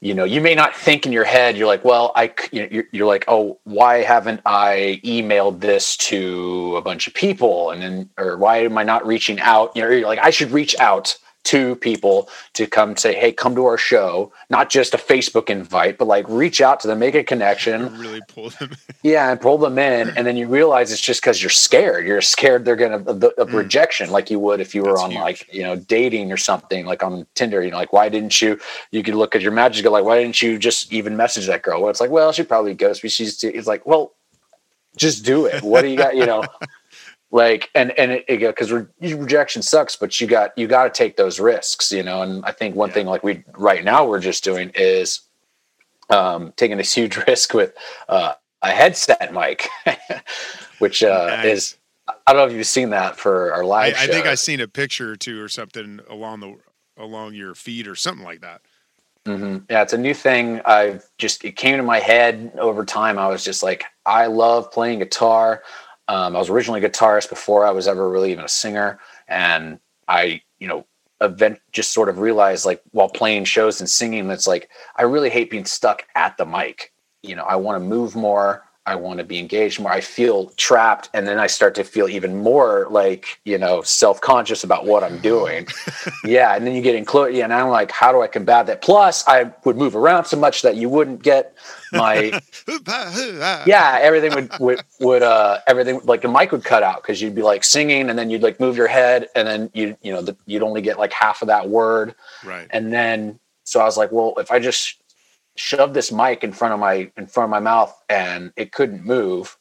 you know you may not think in your head you're like well I, you're, you're like oh why haven't i emailed this to a bunch of people? And then or why am i not reaching out? You know you're like i should reach out to people to come say hey come to our show not just a facebook invite but like reach out to them make a connection Really pull them. yeah, and pull them in, and then you realize it's just because you're scared. You're scared they're gonna of, of Mm. rejection, like you would if you were That's on huge. like you know dating or something, like on Tinder. You know, like why didn't you? You could look at your matches, go like, why didn't you just even message that girl? Well, it's like, well, she probably ghosts me. She's too, it's like, well, just do it. What do you got? You know, like and and it because re- rejection sucks, but you got you got to take those risks. You know, and I think one Yeah. thing like we right now we're just doing is um, taking this huge risk with uh, a headset mic, which uh, Nice. is I don't know if you've seen that for our I, live I think show. I seen a picture or two or something along the along your feed or something like that. Mm-hmm. Yeah, it's a new thing. I just it came to my head over time. I was just like, I love playing guitar. Um, I was originally a guitarist before I was ever really even a singer, and I, you know, event just sort of realized like while playing shows and singing, that's like I really hate being stuck at the mic. You know, I want to move more. I want to be engaged more. I feel trapped. And then I start to feel even more like, you know, self conscious about what I'm doing. yeah. And then you get in close. Yeah. And I'm like, how do I combat that? Plus, I would move around so much that you wouldn't get my. yeah. Everything would, would, would, uh, everything like the mic would cut out because you'd be like singing and then you'd like move your head and then you, you know, the, you'd only get like half of that word. Right. And then, so I was like, well, if I just shoved this mic in front of my in front of my mouth and it couldn't move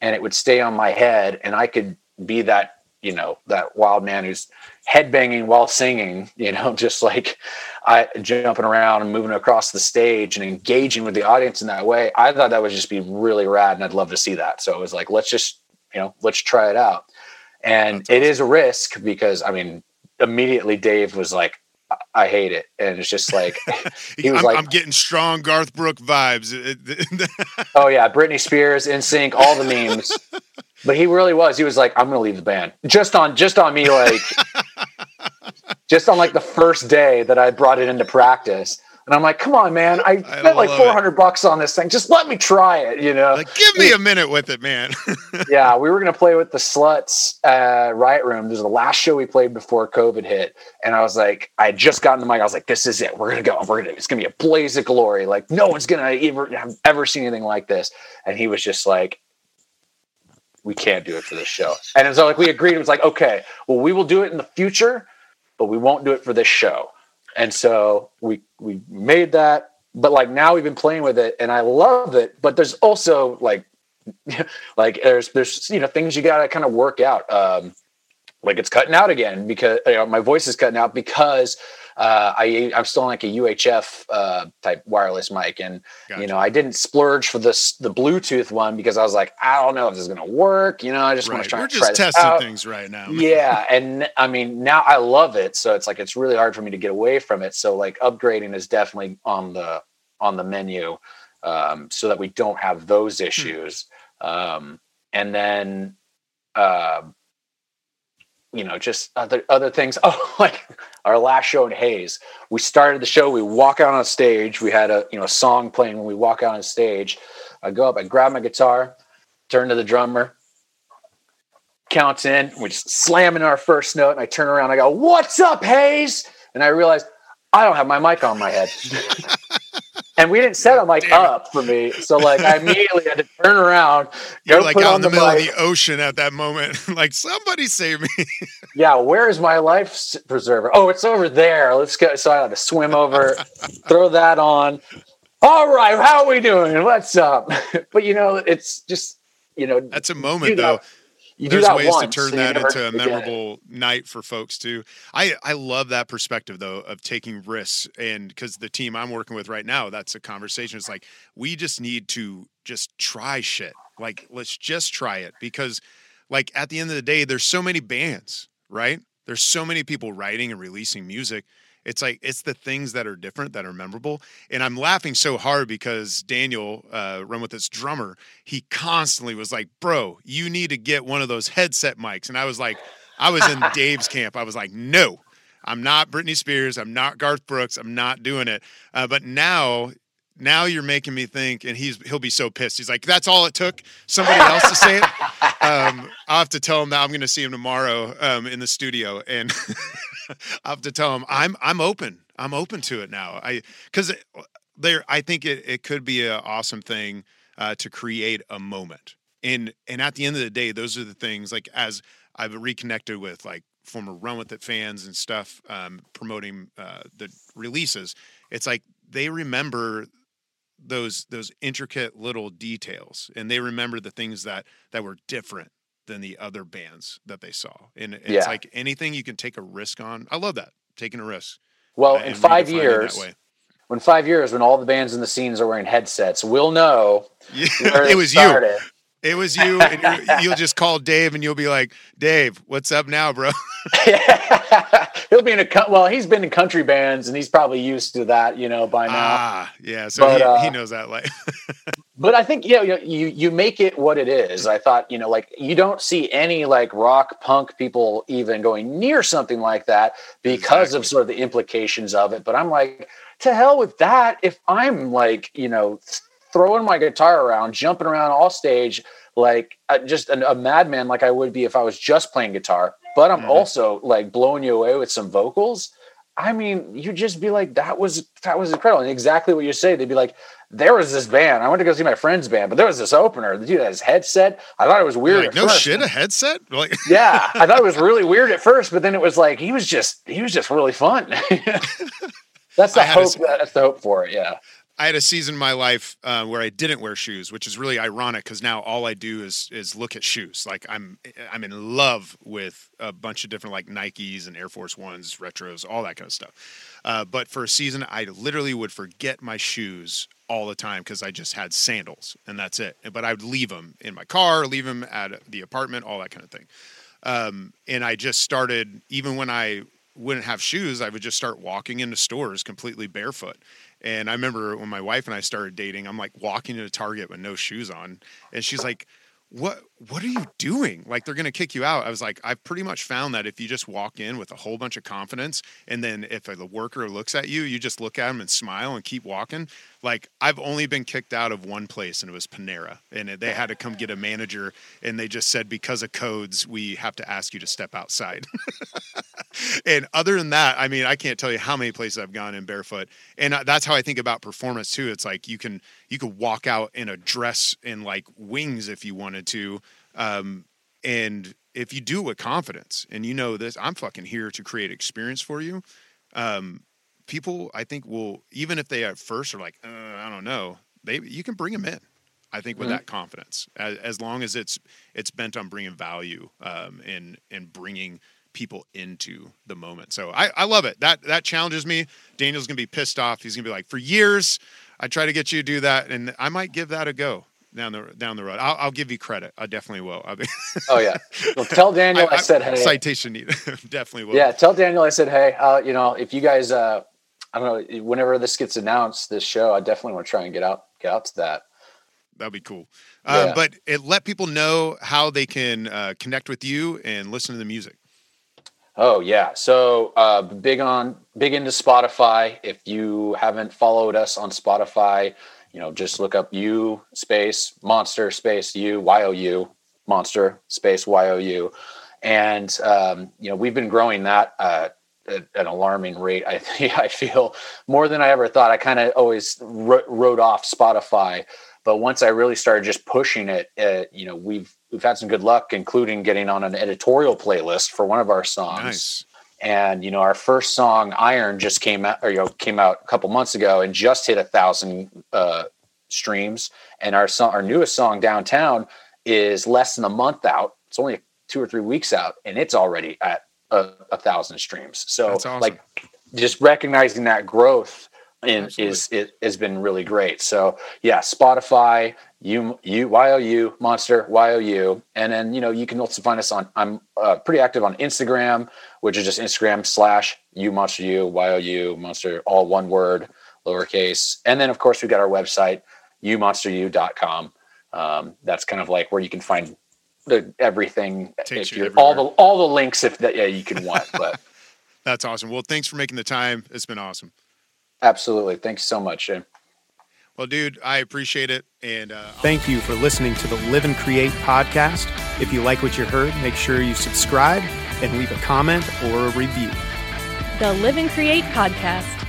and it would stay on my head and I could be that you know that wild man who's headbanging while singing you know just like I jumping around and moving across the stage and engaging with the audience in that way. I thought that would just be really rad and I'd love to see that. So it was like let's just you know let's try it out. And awesome. it is a risk because I mean immediately Dave was like I hate it. And it's just like he was I'm, like, I'm getting strong Garth Brooks vibes. oh yeah, Britney Spears, NSYNC, all the memes. but he really was. He was like, I'm gonna leave the band. Just on just on me, like just on like the first day that I brought it into practice. And I'm like, come on, man. I, I spent like 400 it. bucks on this thing. Just let me try it, you know? Like, give me a minute with it, man. yeah, we were going to play with the Sluts uh, Riot Room. This was the last show we played before COVID hit. And I was like, I had just gotten the mic. I was like, this is it. We're going to go. We're to, it's going to be a blaze of glory. Like, no one's going to ever have ever seen anything like this. And he was just like, we can't do it for this show. And so, like, we agreed. It was like, okay, well, we will do it in the future, but we won't do it for this show and so we we made that but like now we've been playing with it and i love it but there's also like like there's there's you know things you gotta kind of work out. Um like it's cutting out again because you know, my voice is cutting out because uh, I I'm still on like a UHF uh, type wireless mic, and gotcha. you know I didn't splurge for this the Bluetooth one because I was like I don't know if this is gonna work. You know I just right. want to try. We're just testing things right now. yeah, and I mean now I love it, so it's like it's really hard for me to get away from it. So like upgrading is definitely on the on the menu, um, so that we don't have those hmm. issues. Hmm. Um, and then. Uh, you know, just other other things. Oh, like our last show in Hayes, we started the show. We walk out on stage. We had a you know a song playing when we walk out on stage. I go up, I grab my guitar, turn to the drummer, counts in. We just slam in our first note, and I turn around. I go, "What's up, Hayes?" And I realize I don't have my mic on my head. and we didn't set them like up for me. So like I immediately had to turn around. You're like out in the, the middle mic. of the ocean at that moment. like somebody save me. yeah, where is my life preserver? Oh, it's over there. Let's go. So I had to swim over, throw that on. All right, how are we doing? What's up? but you know, it's just you know that's a moment though. You There's ways once, to turn so that into a memorable night for folks too. I I love that perspective though of taking risks and because the team I'm working with right now, that's a conversation. It's like we just need to just try shit. Like let's just try it because like at the end of the day, there's so many bands, right? There's so many people writing and releasing music it's like it's the things that are different that are memorable. And I'm laughing so hard because Daniel, uh, run with this drummer, he constantly was like, "Bro, you need to get one of those headset mics." And I was like, I was in Dave's camp. I was like, "No." I'm not Britney Spears. I'm not Garth Brooks. I'm not doing it. Uh, but now now you're making me think and he's he'll be so pissed. He's like that's all it took? Somebody else to say it? Um, i'll have to tell him that i'm going to see him tomorrow um, in the studio and i have to tell him i'm i'm open. I'm open to it now. I because there i think it, it could be an awesome thing uh, to create a moment. And and at the end of the day those are the things like as i've reconnected with like former run with it fans and stuff um, promoting uh, the releases it's like they remember those those intricate little details and they remember the things that that were different than the other bands that they saw and it's yeah. like anything you can take a risk on i love that taking a risk well in five years when five years when all the bands in the scenes are wearing headsets we'll know yeah, it was started. you It was you, and you- you'll just call Dave, and you'll be like, "Dave, what's up now, bro?" He'll be in a well. He's been in country bands, and he's probably used to that, you know, by now. ah, yeah. So But, he, uh, he knows that life. but I think yeah, you, know, you you make it what it is. I thought you know, like you don't see any like rock punk people even going near something like that because of sort of the implications of it. But I'm like, to hell with that. If I'm like you know throwing my guitar around, jumping around all stage like uh, just a, a madman, like I would be if I was just playing guitar. But I'm Mhm. also like blowing you away with some vocals. I mean, you just be like, that was that was incredible. And exactly what you say, they'd be like, there was this band. I went to go see my friend's band, but there was this opener. The dude had his headset. I thought it was weird. like, no first. shit, a headset? Like, Yeah, I thought it was really weird at first, but then it was like he was just he was just really fun. that's the had a hope. that's the hope for it. Yeah. I had a season in my life uh, where I didn't wear shoes, which is really ironic because now all I do is is look at shoes. Like I'm I'm in love with a bunch of different like Nikes and Air Force Ones, retros, all that kind of stuff. Uh, but for a season, I literally would forget my shoes all the time because I just had sandals and that's it. But I would leave them in my car, leave them at the apartment, all that kind of thing. Um, and I just started even when I wouldn't have shoes, I would just start walking into stores completely barefoot. And I remember when my wife and I started dating, I'm like walking into Target with no shoes on, and she's like, "What? What are you doing? Like they're gonna kick you out?" I was like, "I've pretty much found that if you just walk in with a whole bunch of confidence, and then if the worker looks at you, you just look at them and smile and keep walking. Like I've only been kicked out of one place, and it was Panera, and they had to come get a manager, and they just said because of codes, we have to ask you to step outside. and other than that, I mean, I can't tell you how many places I've gone in barefoot, and uh, that's how I think about performance too. It's like you can you could walk out in a dress and like wings if you wanted to, um, and if you do with confidence, and you know this, I'm fucking here to create experience for you. Um, people, I think, will even if they at first are like, uh, I don't know, they you can bring them in. I think with Mhm. that confidence, as, as long as it's it's bent on bringing value um, and and bringing people into the moment. So I, I love it. That that challenges me. Daniel's gonna be pissed off. He's gonna be like, for years, I try to get you to do that, and I might give that a go down the down the road. I'll, I'll give you credit. I definitely will. I'll be, Oh yeah. Well, tell Daniel I, said hey. Citation need definitely will. Yeah, tell Daniel I said, hey, uh, you know, if you guys, uh, I don't know, whenever this gets announced, this show, I definitely want to try and get out, get out to that. That'd be cool. Um, But it let people know how they can uh, connect with you and listen to the music. Oh yeah, so uh, big on big into Spotify. If you haven't followed us on Spotify, you know, just look up you space monster space you y o u monster space y o u, and um, you know we've been growing that uh, at an alarming rate. I think I feel more than I ever thought. I kind of always wrote, wrote off Spotify, but once I really started just pushing it, uh, you know, we've we've had some good luck, including getting on an editorial playlist for one of our songs. Nice. And you know, our first song, "Iron," just came out, or you know, came out a couple months ago, and just hit a thousand uh, streams. And our song, our newest song, "Downtown," is less than a month out. It's only two or three weeks out, and it's already at a, a thousand streams. So, awesome. like, just recognizing that growth in, is it has been really great. So, yeah, Spotify, you you y o u monster y o u, and then you know you can also find us on. I'm uh, pretty active on Instagram, which is just Instagram slash you monster you y o u monster all one word lowercase, and then of course we've got our website umonsteru.com. Um, that's kind of like where you can find the everything. If you you're all the all the links if that yeah you can want, but That's awesome. Well, thanks for making the time. It's been awesome. Absolutely. Thanks so much. Shane. Well, dude, I appreciate it. And uh, Thank you for listening to the Live and Create podcast. If you like what you heard, make sure you subscribe and leave a comment or a review. The Live and Create Podcast.